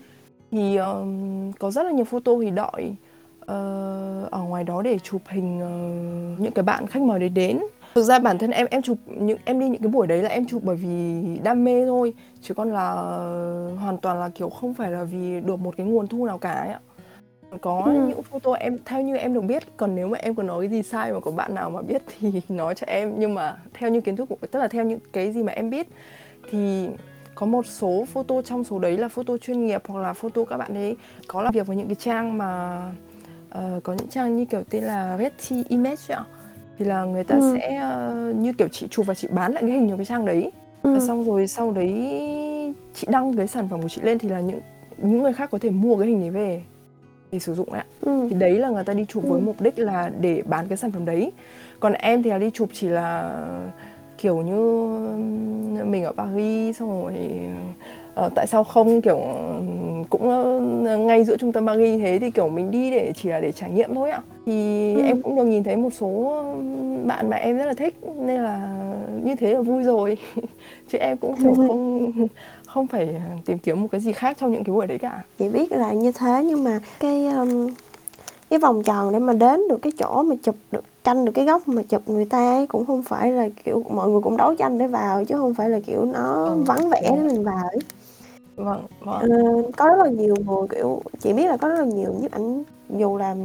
Speaker 2: thì um, có rất là nhiều photo thì đợi uh, ở ngoài đó để chụp hình uh, những cái bạn khách mời đấy đến. Thực ra bản thân em em chụp những em đi những cái buổi đấy là em chụp bởi vì đam mê thôi chứ còn là hoàn toàn là kiểu không phải là vì được một cái nguồn thu nào cả ấy ạ có ừ. những photo em theo như em được biết còn nếu mà em có nói cái gì sai mà có bạn nào mà biết thì nói cho em nhưng mà theo như kiến thức của tức là theo những cái gì mà em biết thì có một số photo trong số đấy là photo chuyên nghiệp hoặc là photo các bạn ấy có làm việc với những cái trang mà uh, có những trang như kiểu tên là Retty Image ạ thì là người ta ừ. sẽ uh, như kiểu chị chụp và chị bán lại cái hình của cái trang đấy ừ. và xong rồi sau đấy chị đăng cái sản phẩm của chị lên thì là những những người khác có thể mua cái hình đấy về để sử dụng ạ ừ. thì đấy là người ta đi chụp ừ. với mục đích là để bán cái sản phẩm đấy còn em thì là đi chụp chỉ là kiểu như mình ở Paris xong rồi uh, tại sao không kiểu cũng uh, ngay giữa trung tâm Paris thế thì kiểu mình đi để chỉ là để trải nghiệm thôi ạ thì ừ. em cũng được nhìn thấy một số bạn mà em rất là thích nên là như thế là vui rồi chứ em cũng kiểu không không phải tìm kiếm một cái gì khác trong những cái buổi đấy cả.
Speaker 1: Chị biết là như thế nhưng mà cái um, cái vòng tròn để mà đến được cái chỗ mà chụp được tranh được cái góc mà chụp người ta ấy cũng không phải là kiểu mọi người cũng đấu tranh để vào chứ không phải là kiểu nó ừ. vắng vẻ để mình vào ấy.
Speaker 2: Vâng vâng.
Speaker 1: Ờ, có rất là nhiều người kiểu chị biết là có rất là nhiều nhiếp ảnh dù làm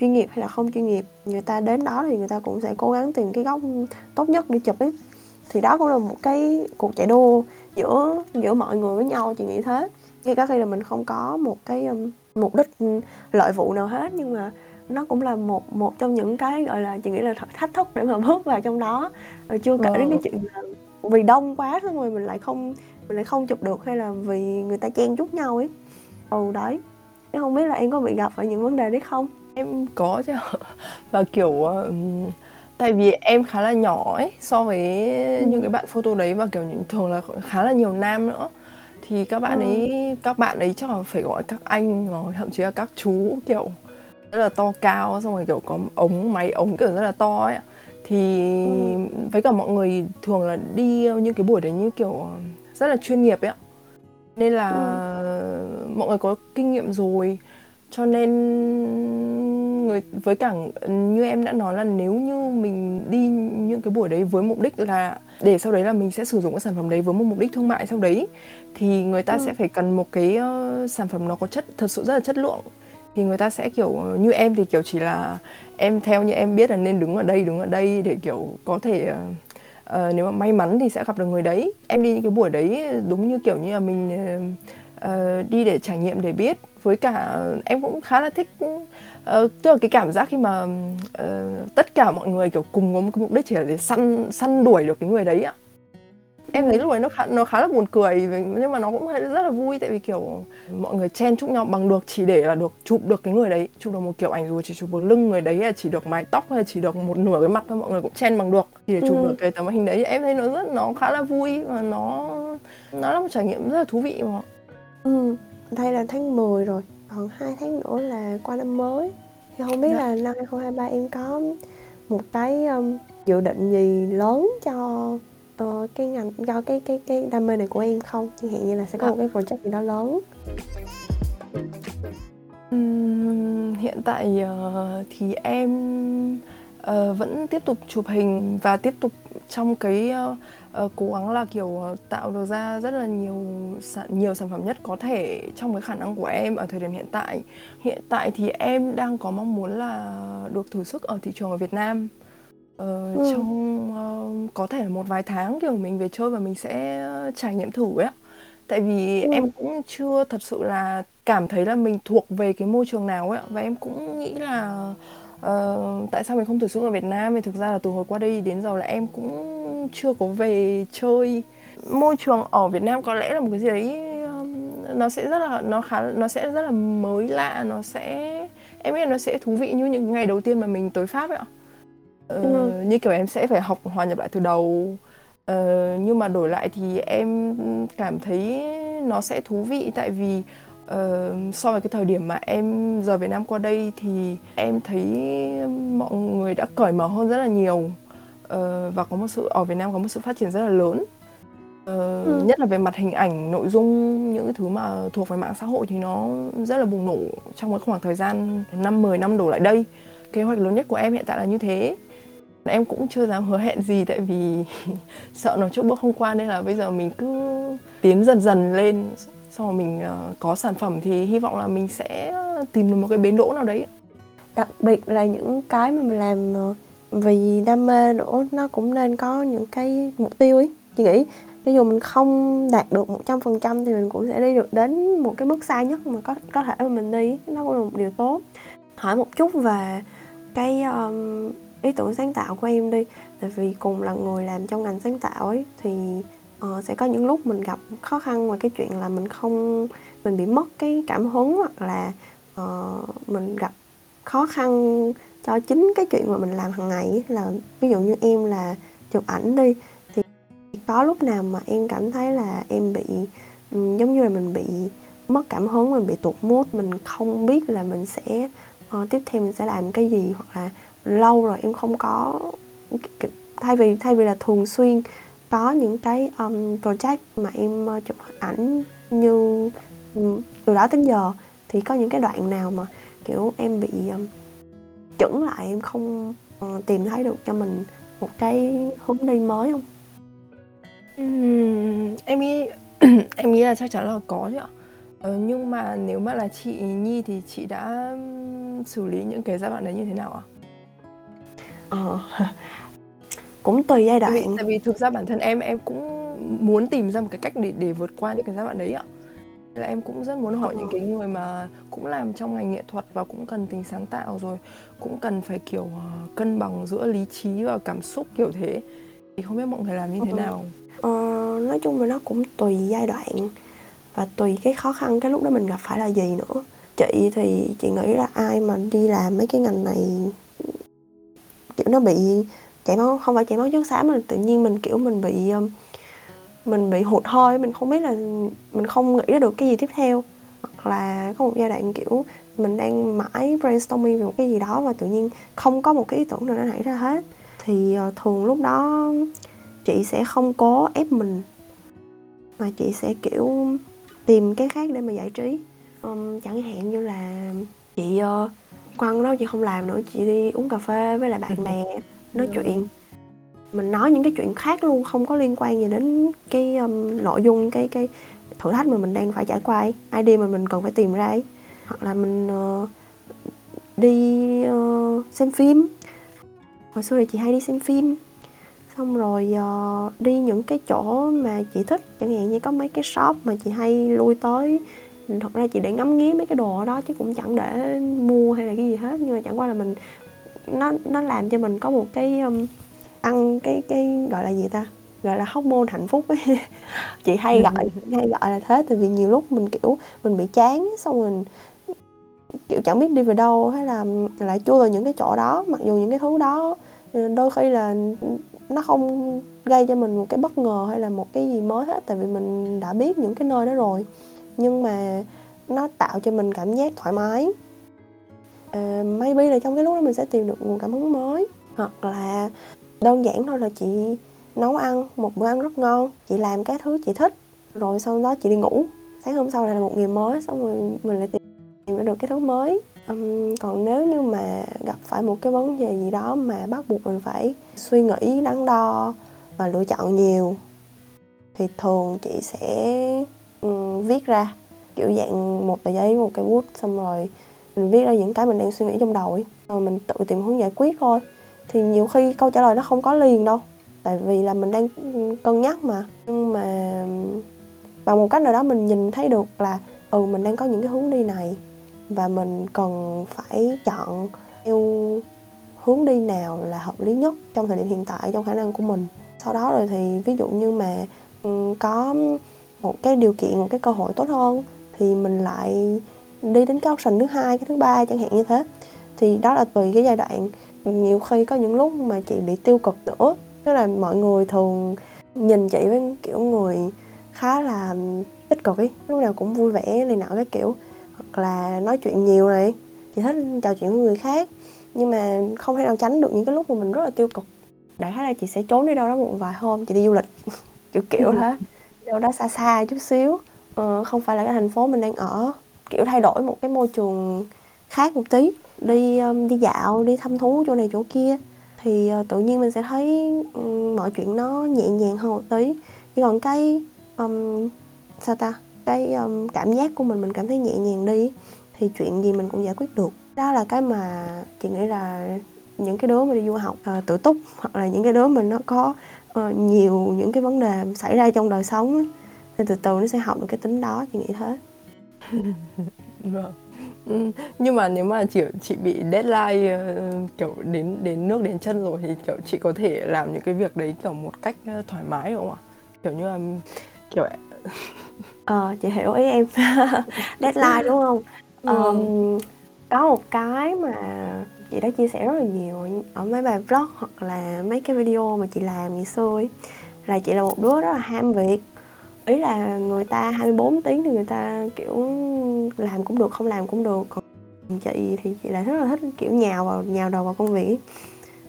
Speaker 1: chuyên nghiệp hay là không chuyên nghiệp người ta đến đó thì người ta cũng sẽ cố gắng tìm cái góc tốt nhất để chụp ấy. Thì đó cũng là một cái cuộc chạy đua giữa giữa mọi người với nhau chị nghĩ thế. Như có khi là mình không có một cái um, mục đích lợi vụ nào hết nhưng mà nó cũng là một một trong những cái gọi là chị nghĩ là thách thức để mà bước vào trong đó. Rồi chưa kể đến cái chuyện là vì đông quá xong rồi mình lại không mình lại không chụp được hay là vì người ta chen chúc nhau ấy. Ừ đấy. Em không biết là em có bị gặp phải những vấn đề đấy không?
Speaker 2: Em có chứ. Và kiểu uh, tại vì em khá là nhỏ ấy so với ừ. những cái bạn photo đấy và kiểu những thường là khá là nhiều nam nữa thì các bạn ừ. ấy các bạn ấy chắc là phải gọi các anh rồi thậm chí là các chú kiểu rất là to cao xong rồi kiểu có ống máy ống kiểu rất là to ấy thì ừ. với cả mọi người thường là đi những cái buổi đấy như kiểu rất là chuyên nghiệp ấy nên là ừ. mọi người có kinh nghiệm rồi cho nên người với cả như em đã nói là nếu như mình đi những cái buổi đấy với mục đích là để sau đấy là mình sẽ sử dụng cái sản phẩm đấy với một mục đích thương mại sau đấy thì người ta ừ. sẽ phải cần một cái uh, sản phẩm nó có chất thật sự rất là chất lượng thì người ta sẽ kiểu như em thì kiểu chỉ là em theo như em biết là nên đứng ở đây đứng ở đây để kiểu có thể uh, uh, nếu mà may mắn thì sẽ gặp được người đấy em đi những cái buổi đấy đúng như kiểu như là mình uh, đi để trải nghiệm để biết. Với cả em cũng khá là thích uh, tức là cái cảm giác khi mà uh, tất cả mọi người kiểu cùng có một cái mục đích chỉ là để săn săn đuổi được cái người đấy ạ em thấy lúc ấy nó khá nó khá là buồn cười nhưng mà nó cũng rất là vui tại vì kiểu mọi người chen chúc nhau bằng được chỉ để là được chụp được cái người đấy chụp được một kiểu ảnh rồi chỉ chụp một lưng người đấy là chỉ được mái tóc hay chỉ được một nửa cái mặt thôi mọi người cũng chen bằng được chỉ để chụp ừ. được cái tấm hình đấy. Em thấy nó rất nó khá là vui và nó nó là một trải nghiệm rất là thú vị mà
Speaker 1: ừ đây là tháng 10 rồi còn hai tháng nữa là qua năm mới thì không biết dạ. là năm 2023 em có một cái um, dự định gì lớn cho uh, cái ngành cho cái cái cái đam mê này của em không chẳng hạn như là sẽ có à. một cái project gì đó lớn
Speaker 2: uhm, hiện tại uh, thì em uh, vẫn tiếp tục chụp hình và tiếp tục trong cái uh, uh, cố gắng là kiểu uh, tạo được ra rất là nhiều sản nhiều sản phẩm nhất có thể trong cái khả năng của em ở thời điểm hiện tại hiện tại thì em đang có mong muốn là được thử sức ở thị trường ở Việt Nam Ờ, ừ. trong uh, có thể một vài tháng kiểu mình về chơi và mình sẽ trải nghiệm thử ấy Tại vì ừ. em cũng chưa thật sự là cảm thấy là mình thuộc về cái môi trường nào ấy và em cũng nghĩ là uh, tại sao mình không thử sức ở Việt Nam? Thì thực ra là từ hồi qua đây đến giờ là em cũng chưa có về chơi. Môi trường ở Việt Nam có lẽ là một cái gì đấy nó sẽ rất là nó khá nó sẽ rất là mới lạ nó sẽ em nghĩ là nó sẽ thú vị như những ngày đầu tiên mà mình tới Pháp ấy ạ. Ờ, ừ. như kiểu em sẽ phải học hòa nhập lại từ đầu. Ờ, nhưng mà đổi lại thì em cảm thấy nó sẽ thú vị tại vì so với cái thời điểm mà em giờ Việt Nam qua đây thì em thấy mọi người đã cởi mở hơn rất là nhiều. Uh, và có một sự ở Việt Nam có một sự phát triển rất là lớn. Uh, ừ. nhất là về mặt hình ảnh nội dung những cái thứ mà thuộc về mạng xã hội thì nó rất là bùng nổ trong cái khoảng thời gian năm 10 năm đổ lại đây. Kế hoạch lớn nhất của em hiện tại là như thế. Em cũng chưa dám hứa hẹn gì tại vì sợ nó chốt bước không qua nên là bây giờ mình cứ tiến dần dần lên sau mình uh, có sản phẩm thì hy vọng là mình sẽ ờ, tìm được một cái bến đỗ nào đấy.
Speaker 1: Đặc biệt là những cái mà mình làm ờ, vì đam mê nữa nó cũng nên có những cái mục tiêu ấy. Chị nghĩ ví dụ mình không đạt được một trăm phần trăm thì mình cũng sẽ đi được đến một cái bước xa nhất mà có có thể mà mình đi nó cũng là một điều tốt. Hỏi một chút về cái um, ý tưởng sáng tạo của em đi. Tại vì cùng là người làm trong ngành sáng tạo ấy thì uh, sẽ có những lúc mình gặp khó khăn ngoài cái chuyện là mình không mình bị mất cái cảm hứng hoặc là uh, mình gặp khó khăn cho chính cái chuyện mà mình làm hàng ngày là ví dụ như em là chụp ảnh đi thì có lúc nào mà em cảm thấy là em bị ừ, giống như là mình bị mất cảm hứng mình bị tụt mood mình không biết là mình sẽ uh, tiếp theo mình sẽ làm cái gì hoặc là lâu rồi em không có thay vì thay vì là thường xuyên có những cái um, project mà em uh, chụp ảnh như um, từ đó đến giờ thì có những cái đoạn nào mà kiểu em bị um, chững lại em không uh, tìm thấy được cho mình một cái hướng đi mới không
Speaker 2: Ừm, em nghĩ em nghĩ là chắc chắn là có chứ ạ. Ờ, nhưng mà nếu mà là chị Nhi thì chị đã xử lý những cái giai đoạn đấy như thế nào ạ?
Speaker 1: ờ cũng tùy giai
Speaker 2: Tại vì,
Speaker 1: đoạn
Speaker 2: tại vì thực ra bản thân em em cũng muốn tìm ra một cái cách để để vượt qua những cái giai đoạn đấy ạ. Là em cũng rất muốn hỏi những cái người mà cũng làm trong ngành nghệ thuật và cũng cần tính sáng tạo rồi cũng cần phải kiểu ờ, cân bằng giữa lý trí và cảm xúc kiểu thế. Thì không biết mọi người làm như thế
Speaker 1: Ừ.
Speaker 2: nào?
Speaker 1: Ờ, nói chung là nó cũng tùy giai đoạn và tùy cái khó khăn cái lúc đó mình gặp phải là gì nữa chị thì chị nghĩ là ai mà đi làm mấy cái ngành này kiểu nó bị chảy máu không phải chảy máu chất xám mà tự nhiên mình kiểu mình bị um, mình bị hụt hơi mình không biết là mình không nghĩ ra được cái gì tiếp theo. Hoặc là có một giai đoạn kiểu mình đang mãi brainstorming về một cái gì đó và tự nhiên không có một cái ý tưởng nào nó nảy ra hết. Thì ờ, thường lúc đó chị sẽ không cố ép mình mà chị sẽ kiểu tìm cái khác để mà giải trí. Ừm, chẳng hạn như là chị uh, quăng đó chị không làm nữa chị đi uống cà phê với lại bạn bè nói chuyện. Mình nói những cái chuyện khác luôn không có liên quan gì đến cái um, nội dung cái cái thử thách mà mình đang phải trải qua ấy. idea mà mình cần phải tìm ra ấy. hoặc là mình uh, đi uh, xem phim. Hồi xưa thì chị hay đi xem phim. Xong rồi uh, đi những cái chỗ mà chị thích. Chẳng hạn như có mấy cái shop mà chị hay lui tới. Thật ra chị để ngắm nghía mấy cái đồ ở đó chứ cũng chẳng để mua hay là cái gì hết. Nhưng mà chẳng qua là mình nó nó làm cho mình có một cái um, tăng cái cái gọi là gì ta? Gọi là hormone hạnh phúc ấy. Chị hay gọi hay gọi là thế tại vì nhiều lúc mình kiểu mình bị chán xong mình kiểu chẳng biết đi về đâu hay là lại chui vào những cái chỗ đó mặc dù những cái thứ đó ừ, đôi khi là nó không gây cho mình một cái bất ngờ hay là một cái gì mới hết tại vì mình đã biết những cái nơi đó rồi. Nhưng mà nó tạo cho mình cảm giác thoải mái uh, maybe là trong cái lúc đó mình sẽ tìm được nguồn cảm hứng mới. Hoặc là đơn giản thôi là chị nấu ăn một bữa ăn rất ngon chị làm cái thứ chị thích rồi sau đó chị đi ngủ. Sáng hôm sau lại là một ngày mới xong rồi mình lại tìm tìm được cái thứ mới. Um, còn nếu như mà gặp phải một cái vấn đề gì đó mà bắt buộc mình phải suy nghĩ đắn đo và lựa chọn nhiều thì thường chị sẽ um, viết ra. Kiểu dạng một tờ giấy một cái bút xong rồi mình viết ra những cái mình đang suy nghĩ trong đầu ấy. rồi mình tự tìm hướng giải quyết thôi. Thì nhiều khi câu trả lời nó không có liền đâu. Tại vì là mình đang cân nhắc mà. Nhưng mà bằng một cách nào đó mình nhìn thấy được là ừ mình đang có những cái hướng đi này. Và mình cần phải chọn theo hướng đi nào là hợp lý nhất trong thời điểm hiện tại, trong khả năng của mình. Sau đó rồi thì ví dụ như mà ừ, có một cái điều kiện, một cái cơ hội tốt hơn thì mình lại đi đến cái option thứ hai cái thứ ba chẳng hạn như thế. Thì đó là tùy cái giai đoạn. Nhiều khi có những lúc mà chị bị tiêu cực nữa. Tức là mọi người thường nhìn chị với kiểu người khá là tích cực ấy lúc nào cũng vui vẻ này nọ cái kiểu. Hoặc là nói chuyện nhiều này chị thích trò chuyện với người khác. Nhưng mà không thể nào tránh được những cái lúc mà mình rất là tiêu cực. Đại khái là chị sẽ trốn đi đâu đó một vài hôm chị đi du lịch. Kiểu kiểu thế đâu đó xa xa chút xíu. Ờ, không phải là cái thành phố mình đang ở kiểu thay đổi một cái môi trường khác một tí đi um, đi dạo đi thăm thú chỗ này chỗ kia. Thì ờ, tự nhiên mình sẽ thấy mọi chuyện nó nhẹ nhàng hơn một tí. Chỉ còn cái um, sao ta? Cái um, cảm giác của mình mình cảm thấy nhẹ nhàng đi thì chuyện gì mình cũng giải quyết được. Đó là cái mà chị nghĩ là những cái đứa mà đi du học uh, tự túc hoặc là những cái đứa mình nó có uh, nhiều những cái vấn đề xảy ra trong đời sống ấy, thì từ từ nó sẽ học được cái tính đó chị nghĩ thế.
Speaker 2: Vâng. Ừ, nhưng mà nếu mà chị chị bị deadline ờ, kiểu đến đến nước đến chân rồi thì kiểu chị có thể làm những cái việc đấy kiểu một cách ờ, thoải mái đúng không ạ? Kiểu như là kiểu
Speaker 1: Ờ, chị hiểu ý em deadline đúng không
Speaker 2: Ừ.
Speaker 1: Ờm, có một cái mà chị đã chia sẻ rất là nhiều ở mấy bài vlog hoặc là mấy cái video mà chị làm ngày xưa ấy là chị là một đứa rất là ham việc ý là người ta 24 tiếng thì người ta kiểu làm cũng được không làm cũng được. Còn chị thì chị lại rất là thích kiểu nhào vào nhào đầu vào công việc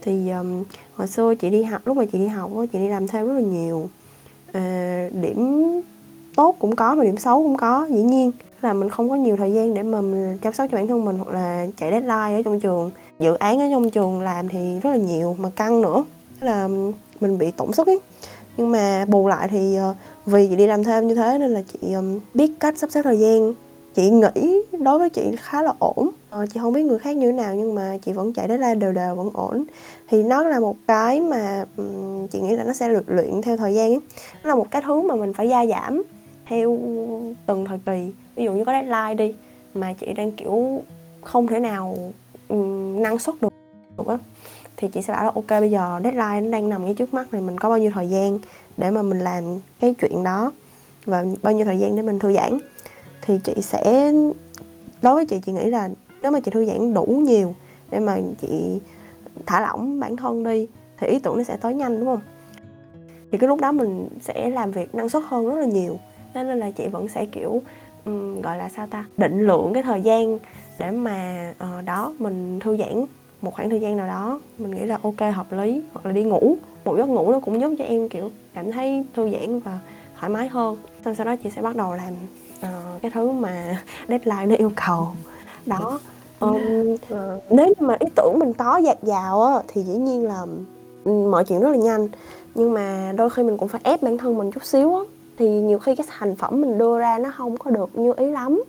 Speaker 1: thì um, hồi xưa chị đi học lúc mà chị đi học chị đi làm thêm rất là nhiều. À, điểm tốt cũng có mà điểm xấu cũng có dĩ nhiên. Là mình không có nhiều thời gian để mà mình chăm sóc cho bản thân mình hoặc là chạy deadline ở trong trường. Dự án ở trong trường làm thì rất là nhiều mà căng nữa. Là mình bị tổn sức ấy. Nhưng mà bù lại thì uh, vì chị đi làm thêm như thế nên là chị um, biết cách sắp xếp thời gian. Chị nghĩ đối với chị khá là ổn. Ờ, chị không biết người khác như thế nào nhưng mà chị vẫn chạy deadline đều đều vẫn ổn. Thì nó là một cái mà um, chị nghĩ là nó sẽ được luyện theo thời gian ấy. nó là một cái thứ mà mình phải gia giảm theo từng thời kỳ. Ví dụ như có deadline đi mà chị đang kiểu không thể nào um, năng suất được được á thì chị sẽ bảo là ok bây giờ deadline nó đang nằm ngay trước mắt này mình có bao nhiêu thời gian? Để mà mình làm cái chuyện đó và bao nhiêu thời gian để mình thư giãn thì chị sẽ đối với chị chị nghĩ là nếu mà chị thư giãn đủ nhiều để mà chị thả lỏng bản thân đi thì ý tưởng nó sẽ tới nhanh đúng không? Thì cái lúc đó mình sẽ làm việc năng suất hơn rất là nhiều. Nên là chị vẫn sẽ kiểu um, gọi là sao ta? Định lượng cái thời gian để mà uh, đó mình thư giãn một khoảng thời gian nào đó mình nghĩ là ok hợp lý hoặc là đi ngủ. Một giấc ngủ nó cũng giúp cho em kiểu cảm thấy thư giãn và thoải mái hơn. Xong sau đó chị sẽ bắt đầu làm uh, cái thứ mà deadline nó yêu cầu. Đó um, nếu mà ý tưởng mình có dạt dào á thì dĩ nhiên là mọi chuyện rất là nhanh. Nhưng mà đôi khi mình cũng phải ép bản thân mình chút xíu á. Thì nhiều khi cái thành phẩm mình đưa ra nó không có được như ý lắm.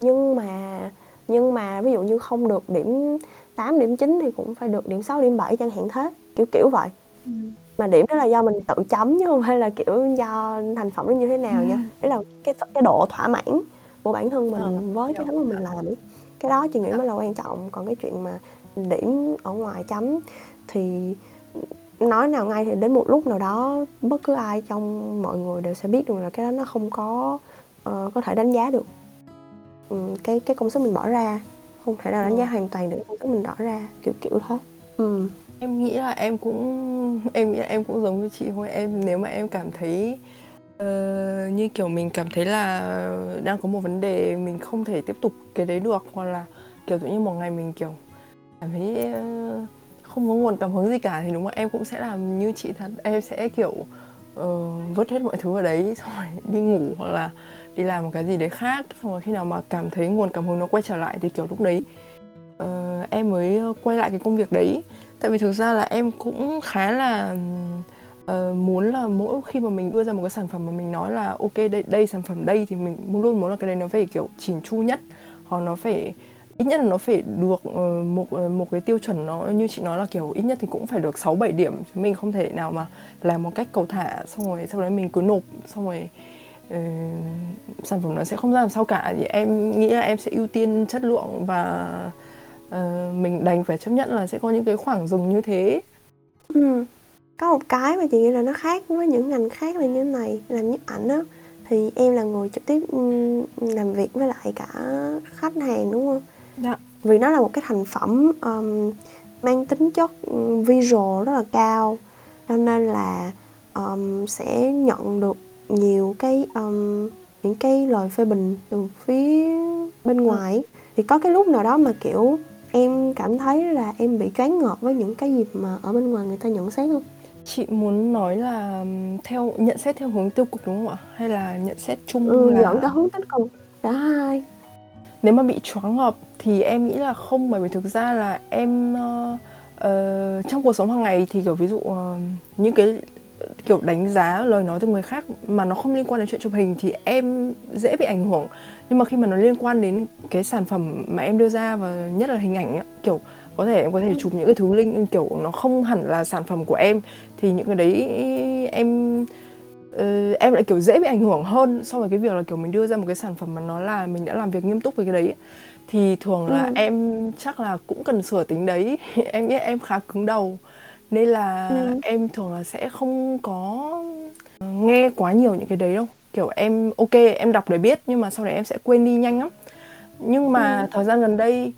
Speaker 1: Nhưng mà nhưng mà ví dụ như không được điểm 8 điểm 9 thì cũng phải được điểm 6 điểm 7 chẳng hạn thế kiểu kiểu vậy ừ. mà điểm đó là do mình tự chấm chứ không hay là kiểu do thành phẩm nó như thế nào ừ. nha đấy là cái cái độ thỏa mãn của bản thân mình ừ. với cái thứ mà mình làm ấy cái đó chị nghĩ mới là quan trọng còn cái chuyện mà điểm ở ngoài chấm thì nói nào ngay thì đến một lúc nào đó bất cứ ai trong mọi người đều sẽ biết được là cái đó nó không có uh, có thể đánh giá được um, cái cái công sức mình bỏ ra không thể nào đánh giá hoàn toàn được sức mình bỏ ra kiểu kiểu thế
Speaker 2: ừ. em nghĩ là em cũng em nghĩ là em cũng giống như chị thôi. Em nếu mà em cảm thấy uh, như kiểu mình cảm thấy là đang có một vấn đề mình không thể tiếp tục cái đấy được hoặc là kiểu tự nhiên một ngày mình kiểu cảm thấy uh, không có nguồn cảm hứng gì cả thì đúng là em cũng sẽ làm như chị thật. Em sẽ kiểu uh, vứt hết mọi thứ vào đấy xong rồi đi ngủ hoặc là đi làm một cái gì đấy khác xong rồi khi nào mà cảm thấy nguồn cảm hứng nó quay trở lại thì kiểu lúc đấy uh, em mới quay lại cái công việc đấy tại vì thực ra là em cũng khá là uh, muốn là mỗi khi mà mình đưa ra một cái sản phẩm mà mình nói là ok đây đây sản phẩm đây thì mình luôn muốn là cái đấy nó phải kiểu chỉn chu nhất hoặc nó phải ít nhất là nó phải được uh, một một cái tiêu chuẩn nó như chị nói là kiểu ít nhất thì cũng phải được 6 7 điểm. Chứ mình không thể nào mà làm một cách cầu thả xong rồi sau đấy mình cứ nộp xong rồi uh, sản phẩm nó sẽ không ra làm sao cả thì em nghĩ là em sẽ ưu tiên chất lượng và uh, mình đành phải chấp nhận là sẽ có những cái khoảng dừng như thế.
Speaker 1: Ừ. Có một cái mà chị nghĩ là nó khác với những ngành khác là như này, làm nhiếp ảnh á thì em là người trực tiếp làm việc với lại cả khách hàng đúng không? Dạ. Vì nó là một cái thành phẩm um, mang tính chất visual rất là cao cho nên là um, sẽ nhận được nhiều cái um, những cái lời phê bình từ phía bên ừ. ngoài. Thì có cái lúc nào đó mà kiểu em cảm thấy là em bị choáng ngợp với những cái gì mà ở bên ngoài người ta nhận xét không?
Speaker 2: Chị muốn nói là theo nhận xét theo hướng tiêu cực đúng không ạ? Hay là nhận xét chung
Speaker 1: ừ,
Speaker 2: là
Speaker 1: dẫn cả hướng tích cực cả hai.
Speaker 2: Nếu mà bị choáng ngợp thì em nghĩ là không bởi vì thực ra là em uh, uh, trong cuộc sống hàng ngày thì kiểu ví dụ uh, những cái kiểu đánh giá lời nói từ người khác mà nó không liên quan đến chuyện chụp hình thì em dễ bị ảnh hưởng. Nhưng mà khi mà nó liên quan đến cái sản phẩm mà em đưa ra và nhất là hình ảnh ấy, kiểu có thể em có thể chụp những cái thứ linh kiểu nó không hẳn là sản phẩm của em thì những cái đấy em uh, em lại kiểu dễ bị ảnh hưởng hơn so với cái việc là kiểu mình đưa ra một cái sản phẩm mà nó là mình đã làm việc nghiêm túc với cái đấy thì thường là ừ. em chắc là cũng cần sửa tính đấy. Em nghĩ em khá cứng đầu nên là ừ. em thường là sẽ không có nghe quá nhiều những cái đấy đâu kiểu em ok em đọc để biết nhưng mà sau đấy em sẽ quên đi nhanh lắm nhưng mà ừ. thời gian gần đây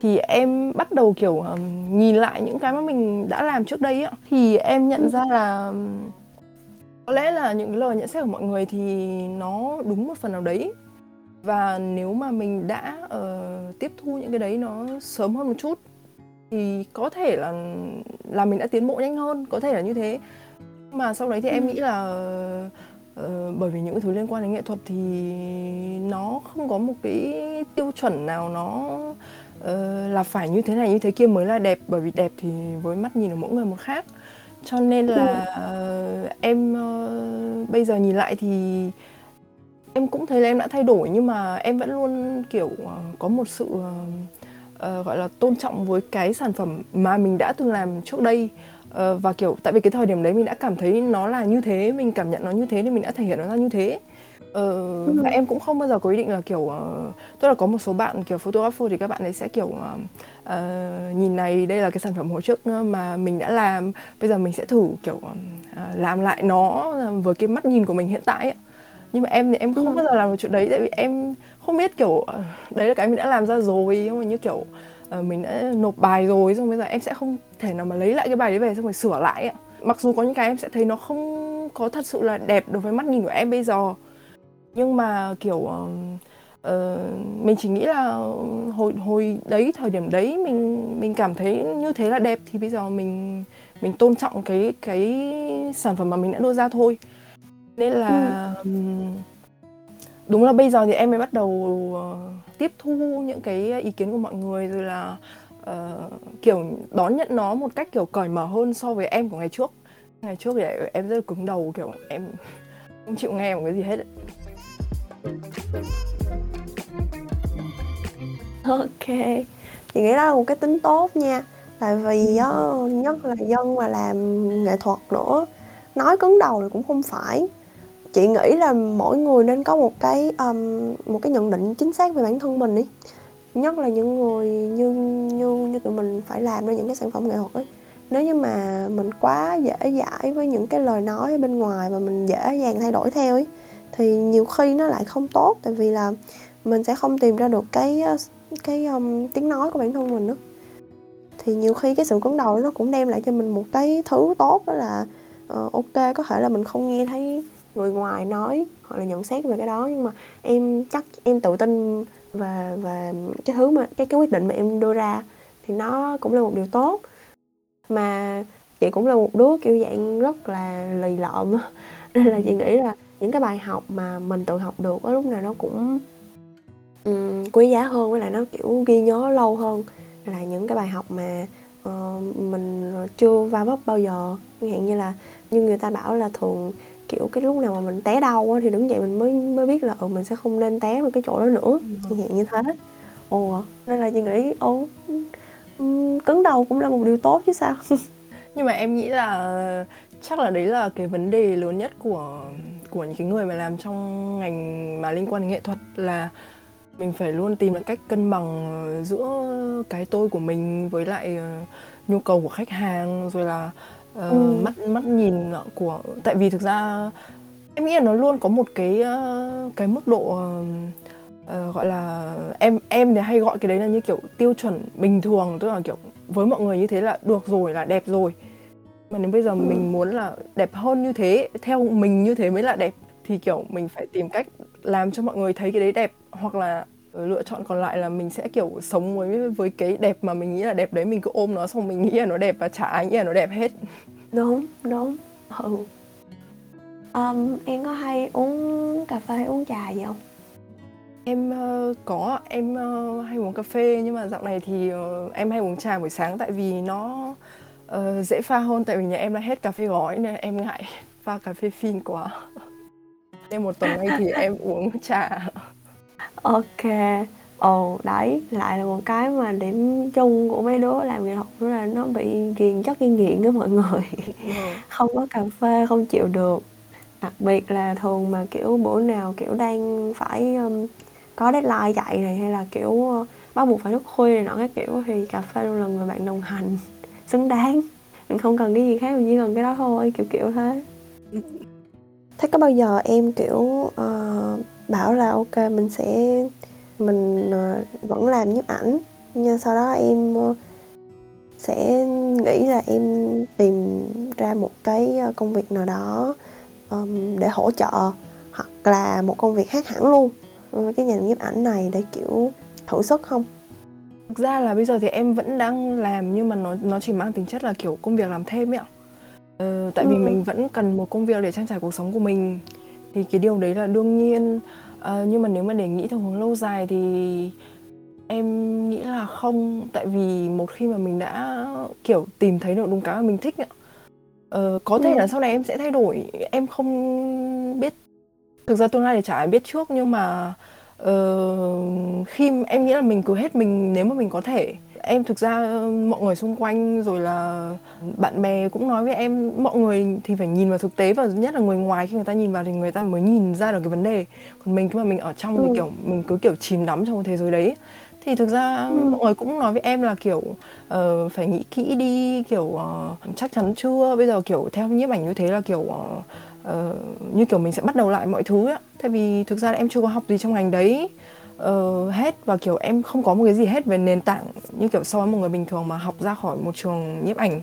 Speaker 2: thì em bắt đầu kiểu um, nhìn lại những cái mà mình đã làm trước đây á thì em nhận ừ. ra là có lẽ là những lời nhận xét của mọi người thì nó đúng một phần nào đấy và nếu mà mình đã uh, tiếp thu những cái đấy nó sớm hơn một chút thì có thể là là mình đã tiến bộ nhanh hơn có thể là như thế. Mà sau đấy thì em ừ. nghĩ là uh, bởi vì những cái thứ liên quan đến nghệ thuật thì nó không có một cái tiêu chuẩn nào nó uh, là phải như thế này như thế kia mới là đẹp. Bởi vì đẹp thì với mắt nhìn của mỗi người một khác. Cho nên là uh, em uh, bây giờ nhìn lại thì em cũng thấy là em đã thay đổi. Nhưng mà em vẫn luôn kiểu uh, có một sự uh, uh, gọi là tôn trọng với cái sản phẩm mà mình đã từng làm trước đây uh, và kiểu tại vì cái thời điểm đấy mình đã cảm thấy nó là như thế mình cảm nhận nó như thế nên mình đã thể hiện nó ra như thế Ờ, ừ. và em cũng không bao giờ có ý định là kiểu uh, tức là có một số bạn kiểu photographer thì các bạn ấy sẽ kiểu uh, uh, nhìn này đây là cái sản phẩm hồi trước mà mình đã làm bây giờ mình sẽ thử kiểu uh, làm lại nó với cái mắt nhìn của mình hiện tại ấy. nhưng mà em thì em không ừ. bao giờ làm được chuyện đấy tại vì em không biết kiểu uh, đấy là cái mình đã làm ra rồi nhưng mà như kiểu uh, mình đã nộp bài rồi xong bây giờ em sẽ không thể nào mà lấy lại cái bài đấy về xong rồi sửa lại ấy. mặc dù có những cái em sẽ thấy nó không có thật sự là đẹp đối với mắt nhìn của em bây giờ nhưng mà kiểu uh, uh, mình chỉ nghĩ là hồi hồi đấy thời điểm đấy mình mình cảm thấy như thế là đẹp thì bây giờ mình mình tôn trọng cái cái sản phẩm mà mình đã đưa ra thôi nên là ừ. Đúng là bây giờ thì em mới bắt đầu uh, tiếp thu những cái ý kiến của mọi người rồi là uh, kiểu đón nhận nó một cách kiểu cởi mở hơn so với em của ngày trước. Ngày trước thì em rất là cứng đầu kiểu em không chịu nghe một cái gì hết ấy.
Speaker 1: ok chị nghĩ đó là một cái tính tốt nha. Tại vì á nhất là dân mà làm nghệ thuật nữa nói cứng đầu thì cũng không phải chị nghĩ là mỗi người nên có một cái um, một cái nhận định chính xác về bản thân mình đi. Nhất là những người như như như tụi mình phải làm ra những cái sản phẩm nghệ thuật ấy. Nếu như mà mình quá dễ dãi với những cái lời nói ở bên ngoài và mình dễ dàng thay đổi theo ấy thì nhiều khi nó lại không tốt. Tại vì là mình sẽ không tìm ra được cái uh, cái um, tiếng nói của bản thân mình nữa. Thì nhiều khi cái sự cứng đầu nó cũng đem lại cho mình một cái thứ tốt đó là uh, ok có thể là mình không nghe thấy người ngoài nói hoặc là nhận xét về cái đó nhưng mà em chắc em tự tin và và cái thứ mà cái cái quyết định mà em đưa ra thì nó cũng là một điều tốt. Mà chị cũng là một đứa kiểu dạng rất là lì lợm nên là chị nghĩ là những cái bài học mà mình tự học được có lúc nào nó cũng um, quý giá hơn với lại nó kiểu ghi nhớ lâu hơn. Là những cái bài học mà uh, mình chưa va vấp bao giờ chẳng hạn như là như người ta bảo là thường kiểu cái lúc nào mà mình té đau á, thì đứng dậy mình mới mới biết là ừ, mình sẽ không nên té vào cái chỗ đó nữa. Ừ. chẳng hạn như thế. Ồ nên là chị nghĩ ồ cứng đầu cũng là một điều tốt chứ sao?
Speaker 2: Nhưng mà em nghĩ là chắc là đấy là cái vấn đề lớn nhất của của những cái người mà làm trong ngành mà liên quan đến nghệ thuật là mình phải luôn tìm được cách cân bằng giữa cái tôi của mình với lại uh, nhu cầu của khách hàng rồi là uh, ừ. mắt mắt nhìn của tại vì thực ra em nghĩ là nó luôn có một cái uh, cái mức độ uh, gọi là em em thì hay gọi cái đấy là như kiểu tiêu chuẩn bình thường tức là kiểu với mọi người như thế là được rồi là đẹp rồi mà nếu bây giờ ừ. mình muốn là đẹp hơn như thế theo mình như thế mới là đẹp thì kiểu mình phải tìm cách làm cho mọi người thấy cái đấy đẹp hoặc là lựa chọn còn lại là mình sẽ kiểu sống với với cái đẹp mà mình nghĩ là đẹp đấy mình cứ ôm nó xong mình nghĩ là nó đẹp và chả ai nghĩ là nó đẹp hết.
Speaker 1: Đúng đúng. Ừ. Um, em có hay uống cà phê hay uống trà gì không?
Speaker 2: Em uh, có. Em uh, hay uống cà phê nhưng mà dạo này thì uh, em hay uống trà buổi sáng tại vì nó uh, dễ pha hơn. Tại vì nhà em đã hết cà phê gói nên em ngại pha cà phê phin quá. Nên một tuần nay thì em uống trà
Speaker 1: ok. Ồ đấy lại là một cái mà điểm chung của mấy đứa làm nghệ thuật đó là nó bị ghiền chất gây nghiện đó mọi người. Ừ. không có cà phê không chịu được. Đặc biệt là thường mà kiểu bữa nào kiểu đang phải um, có deadline chạy này hay là kiểu bắt buộc phải thức khuya này nọ cái kiểu thì cà phê luôn là người bạn đồng hành. Xứng đáng. Mình không cần cái gì khác mình chỉ cần cái đó thôi kiểu kiểu thế. Thế có bao giờ em kiểu uh, bảo là ok mình sẽ mình uh, vẫn làm nhiếp ảnh nhưng sau đó em uh, sẽ nghĩ là em tìm ra một cái công việc nào đó um, để hỗ trợ hoặc là một công việc khác hẳn luôn với cái ngành nhiếp ảnh này để kiểu thử sức không
Speaker 2: Thực ra là bây giờ thì em vẫn đang làm nhưng mà nó nó chỉ mang tính chất là kiểu công việc làm thêm ấy ạ. Ờ, tại vì
Speaker 1: Ừ.
Speaker 2: mình vẫn cần một công việc để trang trải cuộc sống của mình thì cái điều đấy là đương nhiên. Ờ, nhưng mà nếu mà để nghĩ theo hướng lâu dài thì em nghĩ là không tại vì một khi mà mình đã kiểu tìm thấy được đúng cái mà mình thích ạ. Ờ, có thể
Speaker 1: Ừ.
Speaker 2: là sau này em sẽ thay đổi, em không biết thực ra tương lai thì chả ai biết trước nhưng mà Ờ, khi em nghĩ là mình cứ hết mình nếu mà mình có thể em thực ra ờ, mọi người xung quanh rồi là bạn bè cũng nói với em mọi người thì phải nhìn vào thực tế và nhất là người ngoài khi người ta nhìn vào thì người ta mới nhìn ra được cái vấn đề còn mình khi mà mình ở trong thì
Speaker 1: Ừ.
Speaker 2: kiểu mình cứ kiểu chìm đắm trong thế giới đấy thì thực ra
Speaker 1: Ừ.
Speaker 2: mọi người cũng nói với em là kiểu ờ, phải nghĩ kỹ đi kiểu ờ, chắc chắn chưa bây giờ kiểu theo nhiếp ảnh như thế là kiểu ờ, ờ, như kiểu mình sẽ bắt đầu lại mọi thứ á tại vì thực ra là em chưa có học gì trong ngành đấy uh, hết. Và kiểu em không có một cái gì hết về nền tảng như kiểu so với một người bình thường mà học ra khỏi một trường nhiếp ảnh.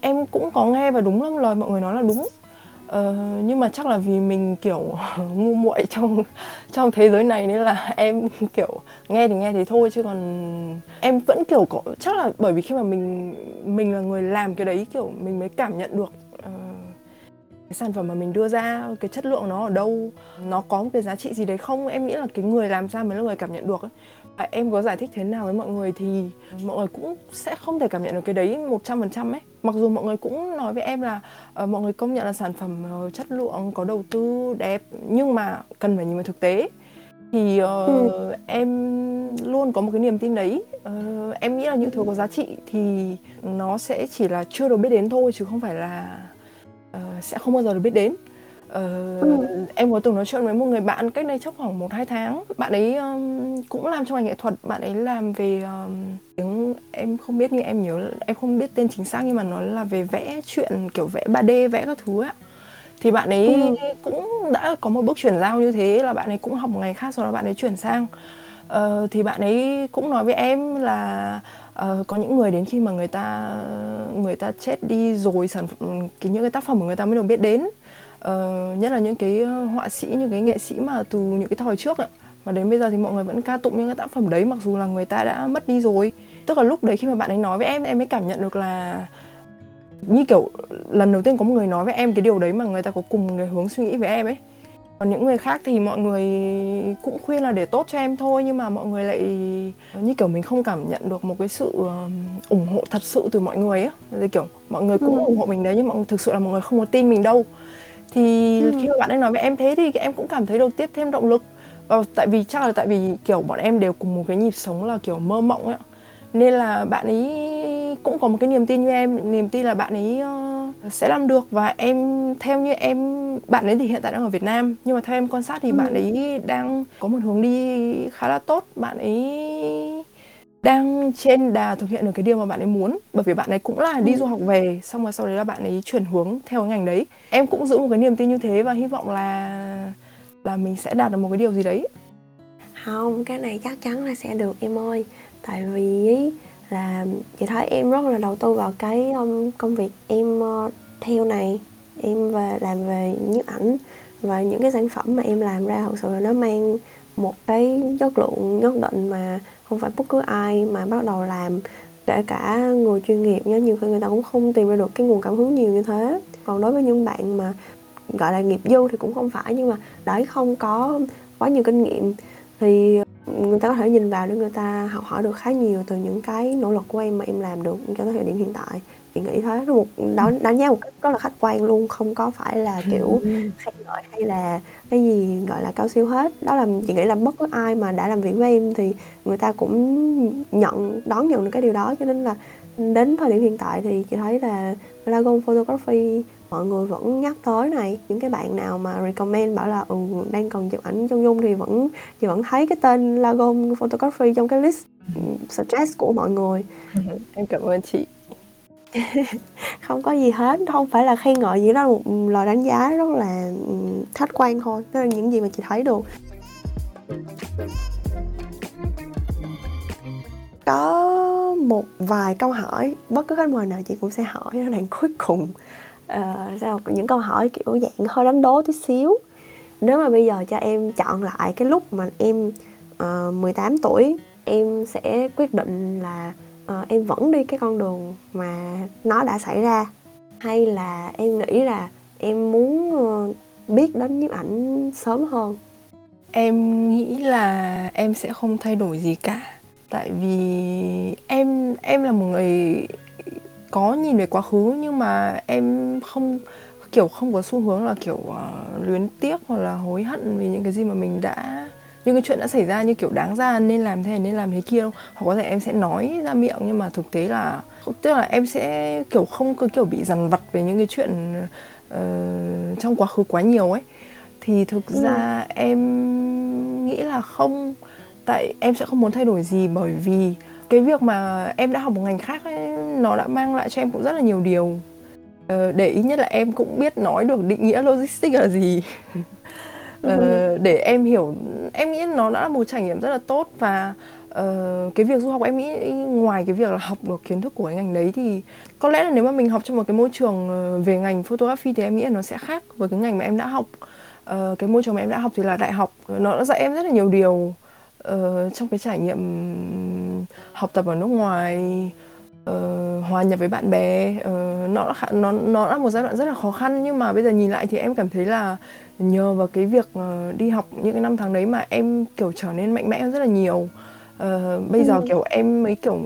Speaker 2: Em cũng có nghe và đúng lắm lời mọi người nói là đúng. Uh, nhưng mà chắc là vì mình kiểu ngu muội trong trong thế giới này nên là em kiểu nghe thì nghe thì thôi. Chứ còn em vẫn kiểu có chắc là bởi vì khi mà mình mình là người làm cái đấy kiểu mình mới cảm nhận được uh, cái sản phẩm mà mình đưa ra cái chất lượng nó ở đâu nó có một cái giá trị gì đấy không em nghĩ là cái người làm ra mới là người cảm nhận được ấy. À, em có giải thích thế nào với mọi người thì mọi người cũng sẽ không thể cảm nhận được cái đấy một trăm phần trăm ấy mặc dù mọi người cũng nói với em là ờ, mọi người công nhận là sản phẩm ờ, chất lượng có đầu tư đẹp nhưng mà cần phải nhìn vào thực tế thì ờ,
Speaker 1: Ừ.
Speaker 2: em luôn có một cái niềm tin đấy Ờ, em nghĩ là những thứ có giá trị thì nó sẽ chỉ là chưa được biết đến thôi chứ không phải là ờ, sẽ không bao giờ được biết đến. Ờ,
Speaker 1: Ừ.
Speaker 2: em có từng nói chuyện với một người bạn cách đây chắc khoảng một hai tháng. Bạn ấy um, cũng làm trong ngành nghệ thuật bạn ấy làm về um, tiếng. Em không biết nhưng em nhớ em không biết tên chính xác nhưng mà nó là về vẽ chuyện kiểu vẽ 3D vẽ các thứ á. Thì bạn ấy
Speaker 1: Ừ.
Speaker 2: cũng đã có một bước chuyển giao như thế là bạn ấy cũng học một ngành khác sau đó bạn ấy chuyển sang. Ờ, thì bạn ấy cũng nói với em là uh, có những người đến khi mà người ta người ta chết đi rồi sản cái những cái tác phẩm của người ta mới được biết đến. Uh, nhất là những cái ờ, họa sĩ những cái nghệ sĩ mà từ những cái thời trước ạ. Và đến bây giờ thì mọi người vẫn ca tụng những cái tác phẩm đấy mặc dù là người ta đã mất đi rồi. Tức là lúc đấy khi mà bạn ấy nói với em em mới cảm nhận được là như kiểu lần đầu tiên có một người nói với em cái điều đấy mà người ta có cùng cái hướng suy nghĩ với em ấy còn những người khác thì mọi người cũng khuyên là để tốt cho em thôi nhưng mà mọi người lại như kiểu mình không cảm nhận được một cái sự um, ủng hộ thật sự từ mọi người á Thì kiểu mọi người cũng
Speaker 1: Ừ.
Speaker 2: ủng hộ mình đấy nhưng mà thực sự là mọi người không có tin mình đâu thì
Speaker 1: Ừ.
Speaker 2: khi mà bạn ấy nói với em thế thì em cũng cảm thấy được tiếp thêm động lực và tại vì chắc là tại vì kiểu bọn em đều cùng một cái nhịp sống là kiểu mơ mộng ấy nên là bạn ấy cũng có một cái niềm tin như em niềm tin là bạn ấy ờ, sẽ làm được và em theo như em bạn ấy thì hiện tại đang ở Việt Nam. Nhưng mà theo em quan sát thì
Speaker 1: Ừ.
Speaker 2: bạn ấy đang có một hướng đi khá là tốt. Bạn ấy đang trên đà thực hiện được cái điều mà bạn ấy muốn. Bởi vì bạn ấy cũng là đi
Speaker 1: Ừ.
Speaker 2: du học về xong rồi sau đấy là bạn ấy chuyển hướng theo cái ngành đấy. Em cũng giữ một cái niềm tin như thế và hy vọng là là mình sẽ đạt được một cái điều gì đấy.
Speaker 1: Không cái này chắc chắn là sẽ được em ơi. Tại vì là, chị thấy em rất là đầu tư vào cái um, công việc em ờ, theo này. Em về, làm về nhiếp ảnh và những cái sản phẩm mà em làm ra thật sự là nó mang một cái chất lượng nhất định mà không phải bất cứ ai mà bắt đầu làm, kể cả người chuyên nghiệp nhá, nhiều khi người ta cũng không tìm ra được cái nguồn cảm hứng nhiều như thế. Còn đối với những bạn mà, gọi là, nghiệp dư thì cũng không phải, nhưng mà đấy không có quá nhiều kinh nghiệm thì người ta có thể nhìn vào để người ta học hỏi được khá nhiều từ những cái nỗ lực của em mà em làm được cho tới thời điểm hiện tại. Chị nghĩ thế nó một đánh, đánh giá một cách rất là khách quan luôn không có phải là kiểu khen ngợi hay là cái gì gọi là cao siêu hết. Đó là chị nghĩ là bất cứ ai mà đã làm việc với em thì người ta cũng nhận đón nhận được cái điều đó. Cho nên là đến thời điểm hiện tại thì chị thấy là Lagon Photography mọi người vẫn nhắc tới này. Những cái bạn nào mà recommend bảo là ừ, đang cần chụp ảnh chân dung thì vẫn chị vẫn thấy cái tên Lagon Photography trong cái list ừ, suggest của mọi người.
Speaker 2: Em cảm ơn chị.
Speaker 1: Không có gì hết không phải là khen ngợi gì đó là một lời đánh giá rất là ừ, khách quan thôi đó là những gì mà chị thấy được. Có một vài câu hỏi bất cứ khách mời nào chị cũng sẽ hỏi ở đoạn cuối cùng uh, sao? Những câu hỏi kiểu dạng hơi đánh đố tí xíu. Nếu mà bây giờ cho em chọn lại cái lúc mà em ờ, uh, 18 tuổi em sẽ quyết định là uh, em vẫn đi cái con đường mà nó đã xảy ra hay là em nghĩ là em muốn uh, biết đến nhiếp ảnh sớm hơn?
Speaker 2: Em nghĩ là em sẽ không thay đổi gì cả. Tại vì em em là một người có nhìn về quá khứ nhưng mà em không kiểu không có xu hướng là kiểu uh, luyến tiếc hoặc là hối hận vì những cái gì mà mình đã những cái chuyện đã xảy ra như kiểu đáng ra nên làm thế này nên làm thế kia đâu hoặc có thể em sẽ nói ra miệng nhưng mà thực tế là tức là em sẽ kiểu không có kiểu bị dằn vặt về những cái chuyện uh, trong quá khứ quá nhiều ấy thì thực ừ. ra em nghĩ là không tại em sẽ không muốn thay đổi gì bởi vì cái việc mà em đã học một ngành khác ấy, nó đã mang lại cho em cũng rất là nhiều điều. Ờ, để ý nhất là em cũng biết nói được định nghĩa logistics là gì. Ờ, để em hiểu em nghĩ nó đã là một trải nghiệm rất là tốt và uh, cái việc du học em nghĩ ngoài cái việc là học được kiến thức của cái ngành đấy thì có lẽ là nếu mà mình học trong một cái môi trường về ngành photography thì em nghĩ là nó sẽ khác với cái ngành mà em đã học. Uh, cái môi trường mà em đã học thì là đại học nó đã dạy em rất là nhiều điều uh, trong cái trải nghiệm học tập ở nước ngoài uh, hòa nhập với bạn bè uh, nó là nó nó là một giai đoạn rất là khó khăn nhưng mà bây giờ nhìn lại thì em cảm thấy là nhờ vào cái việc uh, đi học những cái năm tháng đấy mà em kiểu trở nên mạnh mẽ hơn rất là nhiều uh, bây giờ ừ. kiểu em mới kiểu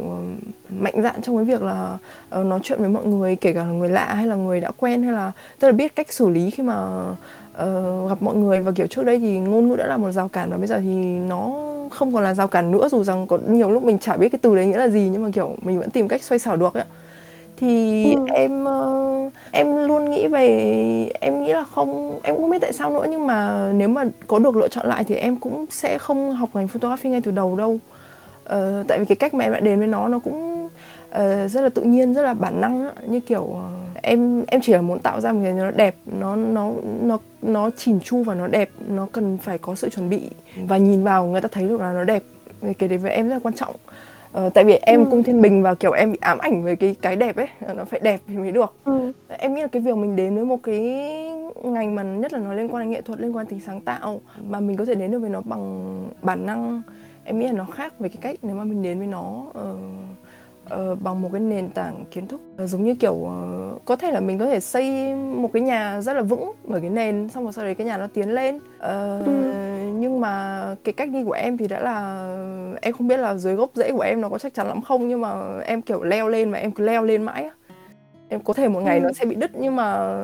Speaker 2: mạnh dạn trong cái việc là uh, nói chuyện với mọi người kể cả là người lạ hay là người đã quen hay là tức là biết cách xử lý khi mà uh, gặp mọi người và kiểu trước đây thì ngôn ngữ đã là một rào cản và bây giờ thì nó không còn là rào cản nữa dù rằng có nhiều lúc mình chả biết cái từ đấy nghĩa là gì nhưng mà kiểu mình vẫn tìm cách xoay sở được ấy thì ừ. em uh, em luôn nghĩ về em nghĩ là không em cũng không biết tại sao nữa nhưng mà nếu mà có được lựa chọn lại thì em cũng sẽ không học ngành photography ngay từ đầu đâu uh, tại vì cái cách mà em đã đến với nó nó cũng uh, rất là tự nhiên rất là bản năng á. như kiểu uh, em em chỉ là muốn tạo ra một cái nó đẹp nó nó nó nó chỉn chu và nó đẹp nó cần phải có sự chuẩn bị và nhìn vào người ta thấy được là nó đẹp cái đấy với em rất là quan trọng ờ, tại vì em ừ. cung thiên bình và kiểu em bị ám ảnh về cái cái đẹp ấy nó phải đẹp thì mới được ừ. em nghĩ là cái việc mình đến với một cái ngành mà nhất là nó liên quan đến nghệ thuật liên quan đến tính sáng tạo mà mình có thể đến được với nó bằng bản năng em nghĩ là nó khác với cái cách nếu mà mình đến với nó uh, uh, bằng một cái nền tảng kiến thức uh, giống như kiểu uh, có thể là mình có thể xây một cái nhà rất là vững bởi cái nền xong rồi sau đấy cái nhà nó tiến lên uh, ừ. nhưng mà cái cách đi của em thì đã là em không biết là dưới gốc rễ của em nó có chắc chắn lắm không nhưng mà em kiểu leo lên mà em cứ leo lên mãi em có thể một ngày ừ. nó sẽ bị đứt nhưng mà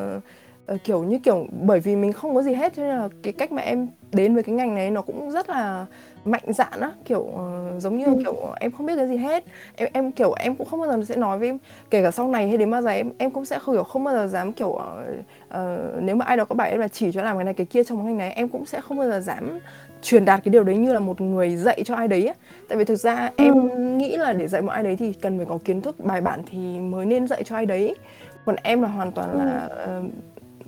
Speaker 2: uh, kiểu như kiểu bởi vì mình không có gì hết cho nên là cái cách mà em đến với cái ngành này nó cũng rất là mạnh dạn á kiểu uh, giống như ừ. kiểu em không biết cái gì hết em em kiểu em cũng không bao giờ sẽ nói với em kể cả sau này hay đến bao giờ em em cũng sẽ không hiểu không bao giờ dám kiểu uh, uh, nếu mà ai đó có bảo em là chỉ cho làm cái này cái kia trong cái ngành này em cũng sẽ không bao giờ dám truyền đạt cái điều đấy như là một người dạy cho ai đấy á tại vì thực ra ừ. em nghĩ là để dạy một ai đấy thì cần phải có kiến thức bài bản thì mới nên dạy cho ai đấy còn em là hoàn toàn là uh,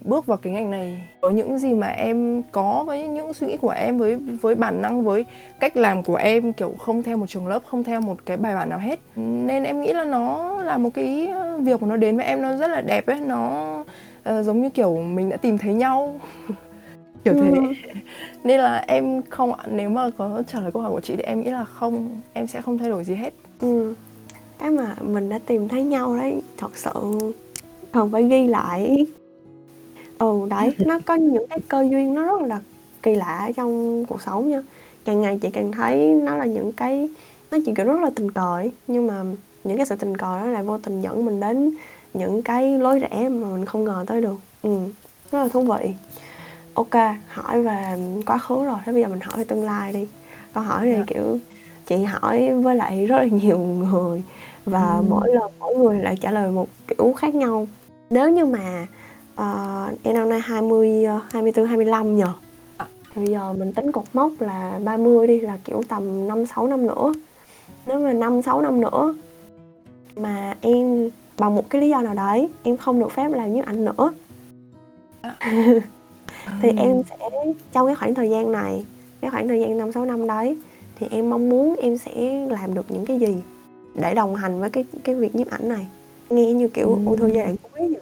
Speaker 2: bước vào cái ngành này? Có những gì mà em có với những suy nghĩ của em với với bản năng với cách làm của em kiểu không theo một trường lớp không theo một cái bài bản nào hết. Nên em nghĩ là nó là một cái việc mà nó đến với em nó rất là đẹp ấy. Nó uh, giống như kiểu mình đã tìm thấy nhau. Kiểu thế. Ừ. nên là em không nếu mà có trả lời câu hỏi của chị thì em nghĩ là không em sẽ không thay đổi gì hết.
Speaker 1: Ừ. cái mà mình đã tìm thấy nhau đấy thật sự còn phải ghi lại ừ đấy nó có những cái cơ duyên nó rất là kỳ lạ trong cuộc sống nha càng ngày chị càng thấy nó là những cái nó chỉ kiểu rất là tình cờ ấy. nhưng mà những cái sự tình cờ đó lại vô tình dẫn mình đến những cái lối rẽ mà mình không ngờ tới được ừ rất là thú vị ok hỏi về quá khứ rồi thế bây giờ mình hỏi về tương lai đi câu hỏi này yeah. Dạ. kiểu chị hỏi với lại rất là nhiều người và ừ. mỗi lần mỗi người lại trả lời một kiểu khác nhau nếu như mà uh, em năm nay 20 24 25 nhờ. À, bây giờ mình tính cột mốc là 30 đi là kiểu tầm 5 6 năm nữa. Nếu mà 5 6 năm nữa mà em bằng một cái lý do nào đấy em không được phép làm nhiếp ảnh nữa. Thì em sẽ trong cái khoảng thời gian này cái khoảng thời gian năm sáu năm đấy thì em mong muốn em sẽ làm được những cái gì để đồng hành với cái cái việc nhiếp ảnh này. Nghe như kiểu ừ. ôi thôi giai đoạn cuối vậy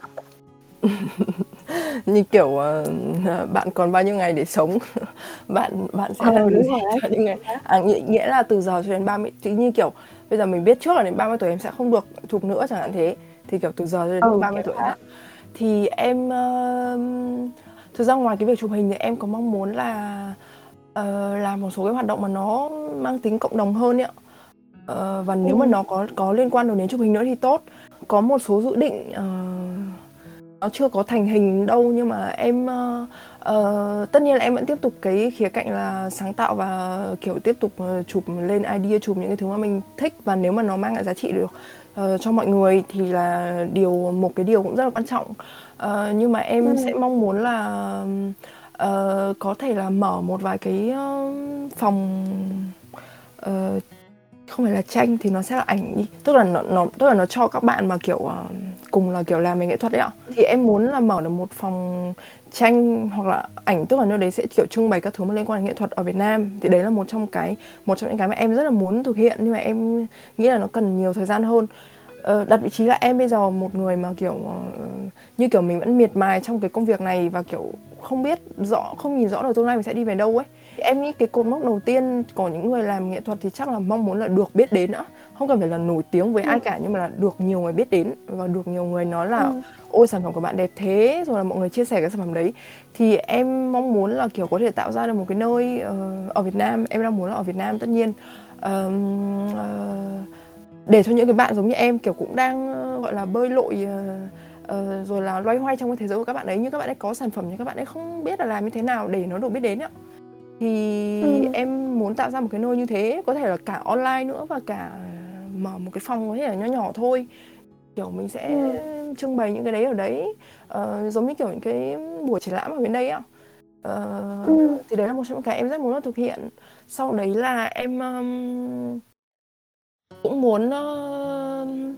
Speaker 2: như kiểu uh, bạn còn bao nhiêu ngày để sống? Bạn bạn sẽ làm
Speaker 1: đúng rồi.
Speaker 2: cho những ngày à, nghĩa, nghĩa là từ giờ cho đến 30 thì như kiểu bây giờ mình biết trước là đến 30 tuổi em sẽ không được chụp nữa chẳng hạn thế. Thì kiểu từ giờ cho đến
Speaker 1: ừ,
Speaker 2: 30 tuổi đó thì em uh, thực ra ngoài cái việc chụp hình thì em có mong muốn là uh, làm một số cái hoạt động mà nó mang tính cộng đồng hơn ạ. Uh, và nếu ừ. mà nó có có liên quan đến chụp hình nữa thì tốt. Có một số dự định uh, nó chưa có thành hình đâu nhưng mà em uh, uh, tất nhiên là em vẫn tiếp tục cái khía cạnh là sáng tạo và kiểu tiếp tục uh, chụp lên idea chụp những cái thứ mà mình thích và nếu mà nó mang lại giá trị được uh, cho mọi người thì là điều một cái điều cũng rất là quan trọng uh, nhưng mà em ừ. sẽ mong muốn là uh, có thể là mở một vài cái uh, phòng uh, không phải là tranh thì nó sẽ là ảnh đi tức là nó, nó tức là nó cho các bạn mà kiểu uh, cùng là kiểu làm về nghệ thuật đấy ạ. Thì em muốn là mở được một phòng tranh hoặc là ảnh tức là nơi đấy sẽ kiểu trưng bày các thứ mà liên quan đến nghệ thuật ở Việt Nam. Thì đấy là một trong cái một trong những cái mà em rất là muốn thực hiện nhưng mà em nghĩ là nó cần nhiều thời gian hơn. Ờ, đặt vị trí là em bây giờ một người mà kiểu uh, như kiểu mình vẫn miệt mài trong cái công việc này và kiểu không biết rõ không nhìn rõ được tương lai mình sẽ đi về đâu ấy em nghĩ cái cột mốc đầu tiên của những người làm nghệ thuật thì chắc là mong muốn là được biết đến nữa không cần phải là nổi tiếng với ừ. ai cả nhưng mà là được nhiều người biết đến và được nhiều người nói là ừ. ôi sản phẩm của bạn đẹp thế rồi là mọi người chia sẻ cái sản phẩm đấy thì em mong muốn là kiểu có thể tạo ra được một cái nơi uh, ở Việt Nam em đang muốn là ở Việt Nam tất nhiên uh, uh, để cho những cái bạn giống như em kiểu cũng đang uh, gọi là bơi lội uh, uh, rồi là loay hoay trong cái thế giới của các bạn ấy nhưng các bạn ấy có sản phẩm nhưng các bạn ấy không biết là làm như thế nào để nó được biết đến ạ thì ừ. em muốn tạo ra một cái nơi như thế có thể là cả online nữa và cả mở một cái phòng có thể là nhỏ nhỏ thôi kiểu mình sẽ ừ. trưng bày những cái đấy ở đấy uh, giống như kiểu những cái buổi triển lãm ở bên đây á uh, ừ. thì đấy là một trong những cái em rất muốn là thực hiện sau đấy là em um, cũng muốn uh,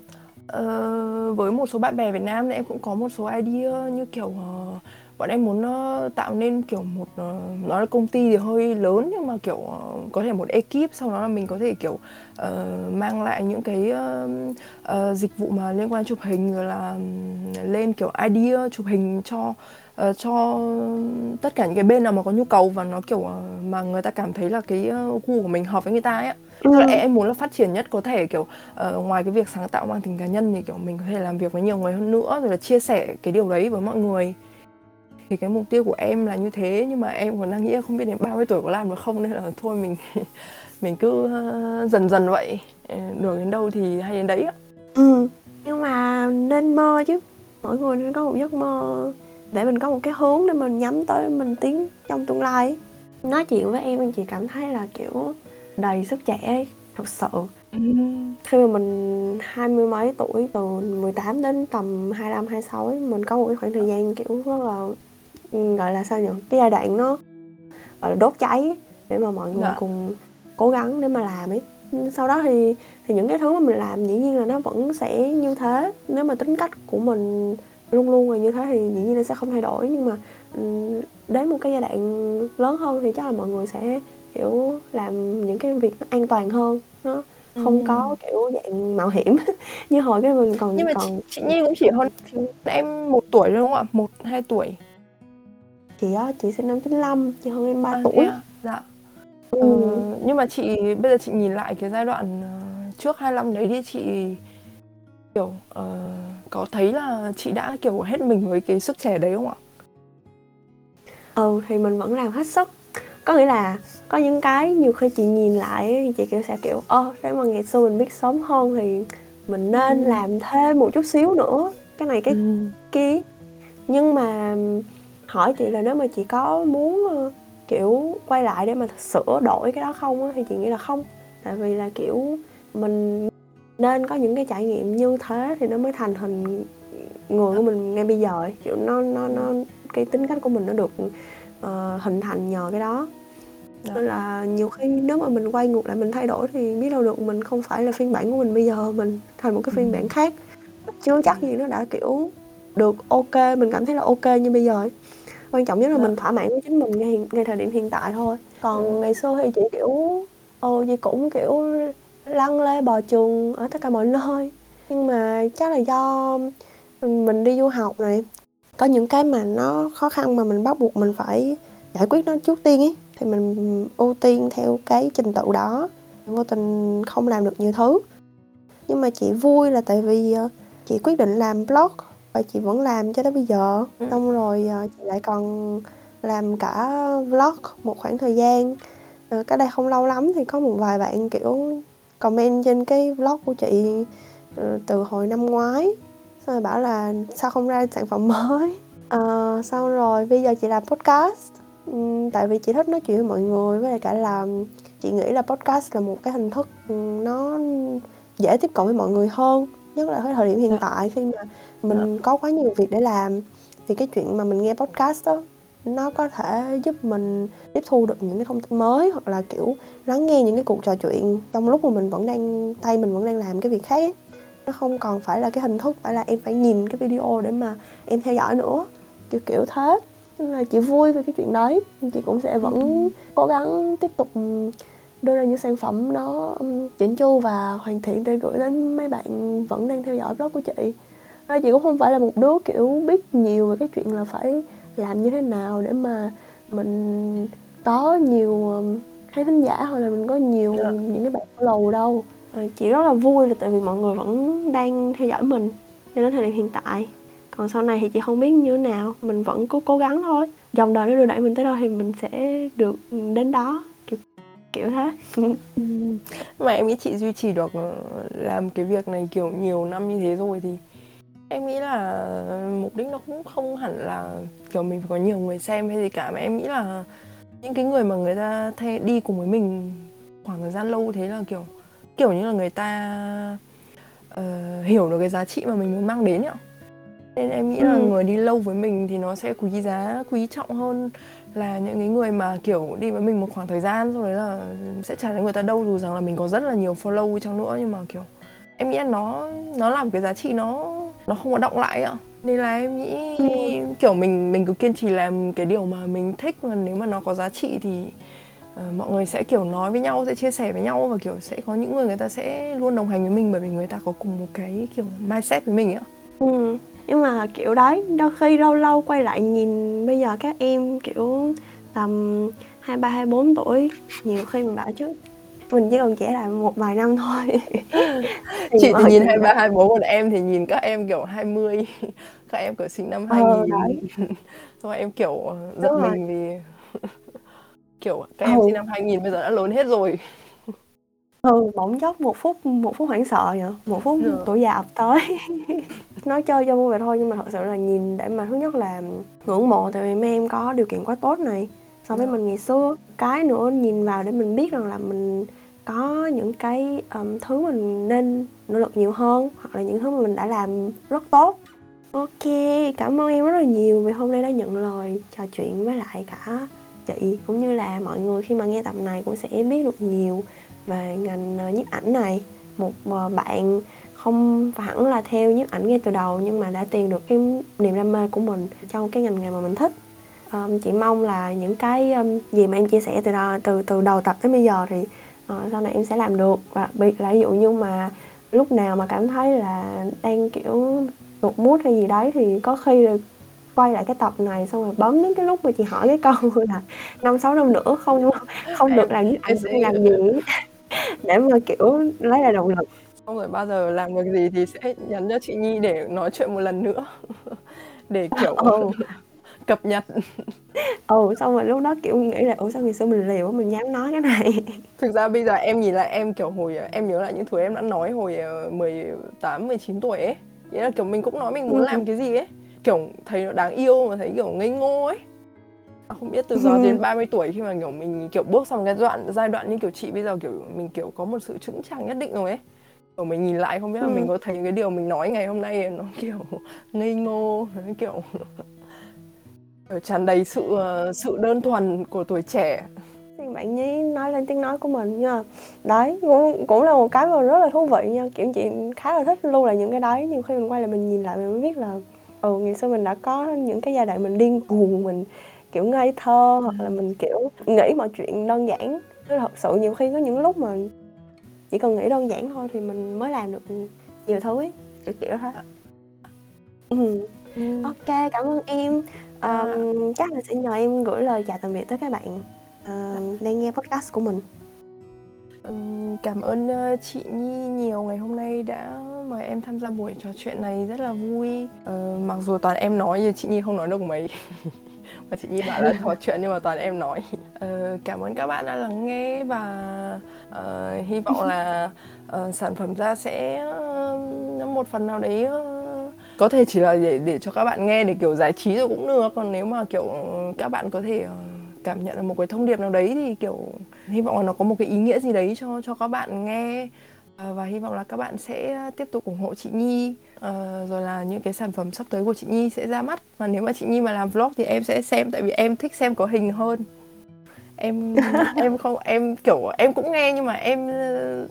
Speaker 2: uh, với một số bạn bè Việt Nam thì em cũng có một số idea như kiểu uh, bọn em muốn uh, tạo nên kiểu một uh, nó là công ty thì hơi lớn nhưng mà kiểu uh, có thể một ekip sau đó là mình có thể kiểu uh, mang lại những cái uh, uh, dịch vụ mà liên quan chụp hình rồi là um, lên kiểu idea chụp hình cho uh, cho tất cả những cái bên nào mà có nhu cầu và nó kiểu uh, mà người ta cảm thấy là cái uh, gu của mình hợp với người ta ấy Ừ. Là em muốn là phát triển nhất có thể kiểu uh, ngoài cái việc sáng tạo mang tính cá nhân thì kiểu mình có thể làm việc với nhiều người hơn nữa rồi là chia sẻ cái điều đấy với mọi người. Thì cái mục tiêu của em là như thế nhưng mà em còn đang nghĩ không biết đến 30 tuổi có làm được không nên là thôi mình mình cứ dần dần vậy. Được đến đâu thì hay đến đấy ạ.
Speaker 1: Ừ nhưng mà nên mơ chứ. Mỗi người nên có một giấc mơ để mình có một cái hướng để mình nhắm tới mình tiến trong tương lai nói chuyện với em anh chị cảm thấy là kiểu đầy sức trẻ thật sự ừ. khi mà mình hai mươi mấy tuổi từ 18 đến tầm 25 26 ấy, mình có một cái khoảng thời gian kiểu rất là gọi là sao nhỉ cái giai đoạn nó gọi là đốt cháy để mà mọi người dạ. cùng cố gắng để mà làm ấy sau đó thì thì những cái thứ mà mình làm dĩ nhiên là nó vẫn sẽ như thế nếu mà tính cách của mình luôn luôn là như thế thì dĩ nhiên là sẽ không thay đổi nhưng mà đến một cái giai đoạn lớn hơn thì chắc là mọi người sẽ kiểu làm những cái việc nó an toàn hơn nó không ừ. có kiểu dạng mạo hiểm như hồi cái mình còn
Speaker 2: nhưng mà
Speaker 1: còn
Speaker 2: chị, Nhi cũng chỉ hơn em một tuổi đúng không ạ một hai tuổi
Speaker 1: chị á chị sinh năm 95 chị hơn em 3 à, tuổi
Speaker 2: à? dạ ừ. ừ. nhưng mà chị bây giờ chị nhìn lại cái giai đoạn ờ, trước 25 đấy thì chị kiểu uh, có thấy là chị đã kiểu hết mình với cái sức trẻ đấy không ạ?
Speaker 1: Ừ thì mình vẫn làm hết sức có nghĩa là có những cái nhiều khi chị nhìn lại chị kiểu sẽ kiểu ơ nếu mà ngày xưa mình biết sớm hơn thì mình nên ừ. làm thêm một chút xíu nữa cái này cái ừ. kia nhưng mà hỏi chị là nếu mà chị có muốn uh, kiểu quay lại để mà sửa đổi cái đó không á thì chị nghĩ là không tại vì là kiểu mình nên có những cái trải nghiệm như thế thì nó mới thành hình người của mình ngay bây giờ kiểu nó nó nó cái tính cách của mình nó được uh, hình thành nhờ cái đó. Đó. nên là nhiều khi nếu mà mình quay ngược lại mình thay đổi thì biết đâu được mình không phải là phiên bản của mình bây giờ mình thành một cái phiên bản khác. Chưa chắc gì nó đã kiểu được ok mình cảm thấy là ok như bây giờ ấy. Quan trọng nhất là mình thỏa mãn với chính mình ngay ngay thời điểm hiện tại thôi. Còn ngày xưa thì chị kiểu ô chị cũng kiểu lăn lê bò chuồng ở tất cả mọi nơi. Nhưng mà chắc là do mình đi du học này có những cái mà nó khó khăn mà mình bắt buộc mình phải giải quyết nó trước tiên ấy thì mình ưu tiên theo cái trình tự đó. Vô tình không làm được nhiều thứ. Nhưng mà chị vui là tại vì ờ, chị quyết định làm blog và chị vẫn làm cho tới bây giờ.
Speaker 2: Ừ.
Speaker 1: xong rồi ờ, chị lại còn làm cả vlog một khoảng thời gian. Ờ, cách đây không lâu lắm thì có một vài bạn kiểu comment trên cái vlog của chị ờ, từ hồi năm ngoái. Xong rồi bảo là sao không ra sản phẩm mới? Ờ, xong rồi bây giờ chị làm podcast. Ừm, tại vì chị thích nói chuyện với mọi người với lại cả là chị nghĩ là podcast là một cái hình thức ừm, nó dễ tiếp cận với mọi người hơn nhất là cái thời điểm hiện
Speaker 2: Dạ.
Speaker 1: tại khi mà mình có quá nhiều việc để làm. Thì cái chuyện mà mình nghe podcast đó nó có thể giúp mình tiếp thu được những cái thông tin mới hoặc là kiểu lắng nghe những cái cuộc trò chuyện trong lúc mà mình vẫn đang tay mình vẫn đang làm cái việc khác ấy. nó không còn phải là cái hình thức phải là em phải nhìn cái video để mà em theo dõi nữa. Kiểu kiểu thế. Nên là chị vui về cái chuyện đấy. Chị cũng sẽ vẫn cố gắng tiếp tục đưa ra những sản phẩm nó chỉnh chu và hoàn thiện để gửi đến mấy bạn vẫn đang theo dõi blog của chị. Ờ, chị cũng không phải là một đứa kiểu biết nhiều về cái chuyện là phải làm như thế nào để mà mình có nhiều ừm, khán thính giả hoặc là mình có nhiều
Speaker 2: Dạ.
Speaker 1: những cái bạn follow đâu. Ờ, chị rất là vui là tại vì mọi người vẫn đang theo dõi mình cho đến thời điểm hiện tại. Còn sau này thì chị không biết như thế nào mình vẫn cứ cố gắng thôi. Dòng đời nó đưa đẩy mình tới đâu thì mình sẽ được đến đó kiểu kiểu thế.
Speaker 2: Mà em nghĩ chị duy trì được ờ, làm cái việc này kiểu nhiều năm như thế rồi thì em nghĩ là mục đích nó cũng không hẳn là kiểu mình phải có nhiều người xem hay gì cả mà em nghĩ là những cái người mà người ta thay đi cùng với mình khoảng thời gian lâu thế là kiểu kiểu như là người ta ờ, hiểu được cái giá trị mà mình muốn mang đến ạ nên em nghĩ là
Speaker 1: Ừ.
Speaker 2: người đi lâu với mình thì nó sẽ quý giá quý trọng hơn là những cái người mà kiểu đi với mình một khoảng thời gian rồi là sẽ chả thấy người ta đâu dù rằng là mình có rất là nhiều follow chăng nữa nhưng mà kiểu em nghĩ là nó nó làm cái giá trị nó nó không có động lại ạ nên là em nghĩ kiểu mình mình cứ kiên trì làm cái điều mà mình thích và nếu mà nó có giá trị thì ờ, mọi người sẽ kiểu nói với nhau sẽ chia sẻ với nhau và kiểu sẽ có những người người ta sẽ luôn đồng hành với mình bởi vì người ta có cùng một cái kiểu mindset với mình ạ
Speaker 1: ừ. nhưng mà kiểu đấy đôi khi lâu lâu quay lại nhìn bây giờ các em kiểu tầm hai ba hai bốn tuổi nhiều khi mình bảo chứ mình chỉ còn trẻ lại một vài năm thôi
Speaker 2: chị thì nhìn hai ba hai bốn còn em thì nhìn các em kiểu 20 các em kiểu sinh năm
Speaker 1: Ờ,
Speaker 2: 2000 rồi em kiểu giật
Speaker 1: Đúng rồi.
Speaker 2: mình vì kiểu các em
Speaker 1: Ừ.
Speaker 2: sinh năm 2000 bây giờ đã lớn hết rồi
Speaker 1: ừ bỗng chốc một phút một phút hoảng sợ vậy một phút
Speaker 2: Dạ.
Speaker 1: tuổi già ập tới nói chơi cho vui vậy thôi nhưng mà thật sự là nhìn để mà thứ nhất là ngưỡng mộ tại vì mấy em có điều kiện quá tốt này so với
Speaker 2: Dạ.
Speaker 1: mình ngày xưa cái nữa nhìn vào để mình biết rằng là mình có những cái um, thứ mình nên nỗ lực nhiều hơn hoặc là những thứ mà mình đã làm rất tốt. Ok cảm ơn em rất là nhiều vì hôm nay đã nhận lời trò chuyện với lại cả chị cũng như là mọi người khi mà nghe tập này cũng sẽ biết được nhiều về ngành ờ, nhiếp ảnh này. Một ờ, bạn không hẳn là theo nhiếp ảnh ngay từ đầu nhưng mà đã tìm được cái niềm đam mê của mình trong cái ngành nghề mà mình thích. Um, chị mong là những cái um, gì mà em chia sẻ từ đó, từ từ đầu tập tới bây giờ thì ờ, sau này em sẽ làm được. Và biệt là ví dụ như mà lúc nào mà cảm thấy là đang kiểu tụt mút hay gì đấy thì có khi là quay lại cái tập này xong rồi bấm đến cái lúc mà chị hỏi cái câu là năm sáu năm nữa không không? Được làm
Speaker 2: sẽ-
Speaker 1: hay làm gì. Để mà kiểu lấy lại động lực.
Speaker 2: Xong rồi bao giờ làm việc gì thì sẽ nhắn cho chị Nhi để nói chuyện một lần nữa. Để kiểu
Speaker 1: ừ
Speaker 2: cập nhật
Speaker 1: ừ xong rồi lúc đó kiểu nghĩ là ủa sao ngày xưa mình liều quá mình dám nói cái này
Speaker 2: thực ra bây giờ em nhìn lại em kiểu hồi em nhớ lại những thứ em đã nói hồi ờ, 18 19 tuổi ấy nghĩa là kiểu mình cũng nói mình muốn
Speaker 1: Ừ.
Speaker 2: làm cái gì ấy kiểu thấy nó đáng yêu mà thấy kiểu ngây ngô ấy À, không biết từ giờ
Speaker 1: Ừ.
Speaker 2: đến 30 tuổi khi mà kiểu mình kiểu bước sang cái đoạn giai đoạn như kiểu chị bây giờ kiểu mình kiểu có một sự chững chạc nhất định rồi ấy kiểu mình nhìn lại không biết là
Speaker 1: Ừ.
Speaker 2: mình có thấy cái điều mình nói ngày hôm nay nó kiểu ngây ngô nó kiểu tràn đầy sự ờ, sự đơn thuần của tuổi trẻ.
Speaker 1: Thì bạn nhí nói lên tiếng nói của mình nha. Đấy cũng, cũng là một cái mà rất là thú vị nha. Kiểu chị khá là thích lưu lại những cái đấy. Nhưng khi mình quay lại mình nhìn lại mình mới biết là ừ ngày xưa mình đã có những cái giai đoạn mình điên cuồng mình kiểu ngây thơ hoặc là mình kiểu nghĩ mọi chuyện đơn giản. Chứ thật sự nhiều khi có những lúc mà chỉ cần nghĩ đơn giản thôi thì mình mới làm được nhiều thứ ấy kiểu kiểu thế. Ừ. ừ. ok cảm ơn em um, à. chắc là sẽ nhờ em gửi lời chào tạm biệt tới các bạn uh, đang nghe podcast của mình
Speaker 2: Cảm ơn ờ, chị Nhi nhiều ngày hôm nay đã mời em tham gia buổi trò chuyện này rất là vui. Ờ, mặc dù toàn em nói nhưng chị Nhi không nói được mấy. và chị Nhi bảo là trò chuyện nhưng mà toàn em nói. Ờ, cảm ơn các bạn đã lắng nghe và uh, hy vọng là uh, sản phẩm ra sẽ uh, một phần nào đấy uh, có thể chỉ là để để cho các bạn nghe để kiểu giải trí rồi cũng được. Còn nếu mà kiểu các bạn có thể ờ, cảm nhận được một cái thông điệp nào đấy thì kiểu hy vọng là nó có một cái ý nghĩa gì đấy cho cho các bạn nghe. Ờ, và hy vọng là các bạn sẽ tiếp tục ủng hộ chị Nhi. À, rồi là những cái sản phẩm sắp tới của chị Nhi sẽ ra mắt. Và nếu mà chị Nhi mà làm vlog thì em sẽ xem tại vì em thích xem có hình hơn em em không em kiểu em cũng nghe nhưng mà em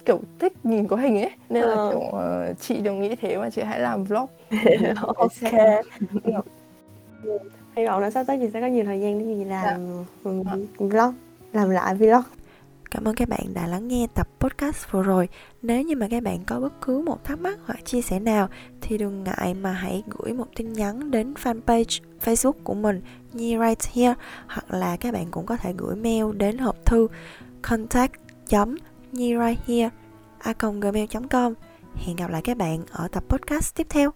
Speaker 2: kiểu thích nhìn có hình ấy. Nên là ờ. kiểu uh, chị đừng nghĩ thế mà chị hãy làm vlog.
Speaker 1: Ok. hy vọng là sắp tới chị sẽ có nhiều thời gian để gì làm dạ. vlog làm lại vlog.
Speaker 3: Cảm ơn các bạn đã lắng nghe tập podcast vừa rồi. Nếu như mà các bạn có bất cứ một thắc mắc hoặc chia sẻ nào thì đừng ngại mà hãy gửi một tin nhắn đến fanpage Facebook của mình Nhi Right Here, hoặc là các bạn cũng có thể gửi mail đến hộp thư contact nhi right here a gmail.com Hẹn gặp lại các bạn ở tập podcast tiếp theo.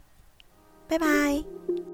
Speaker 3: Bye bye!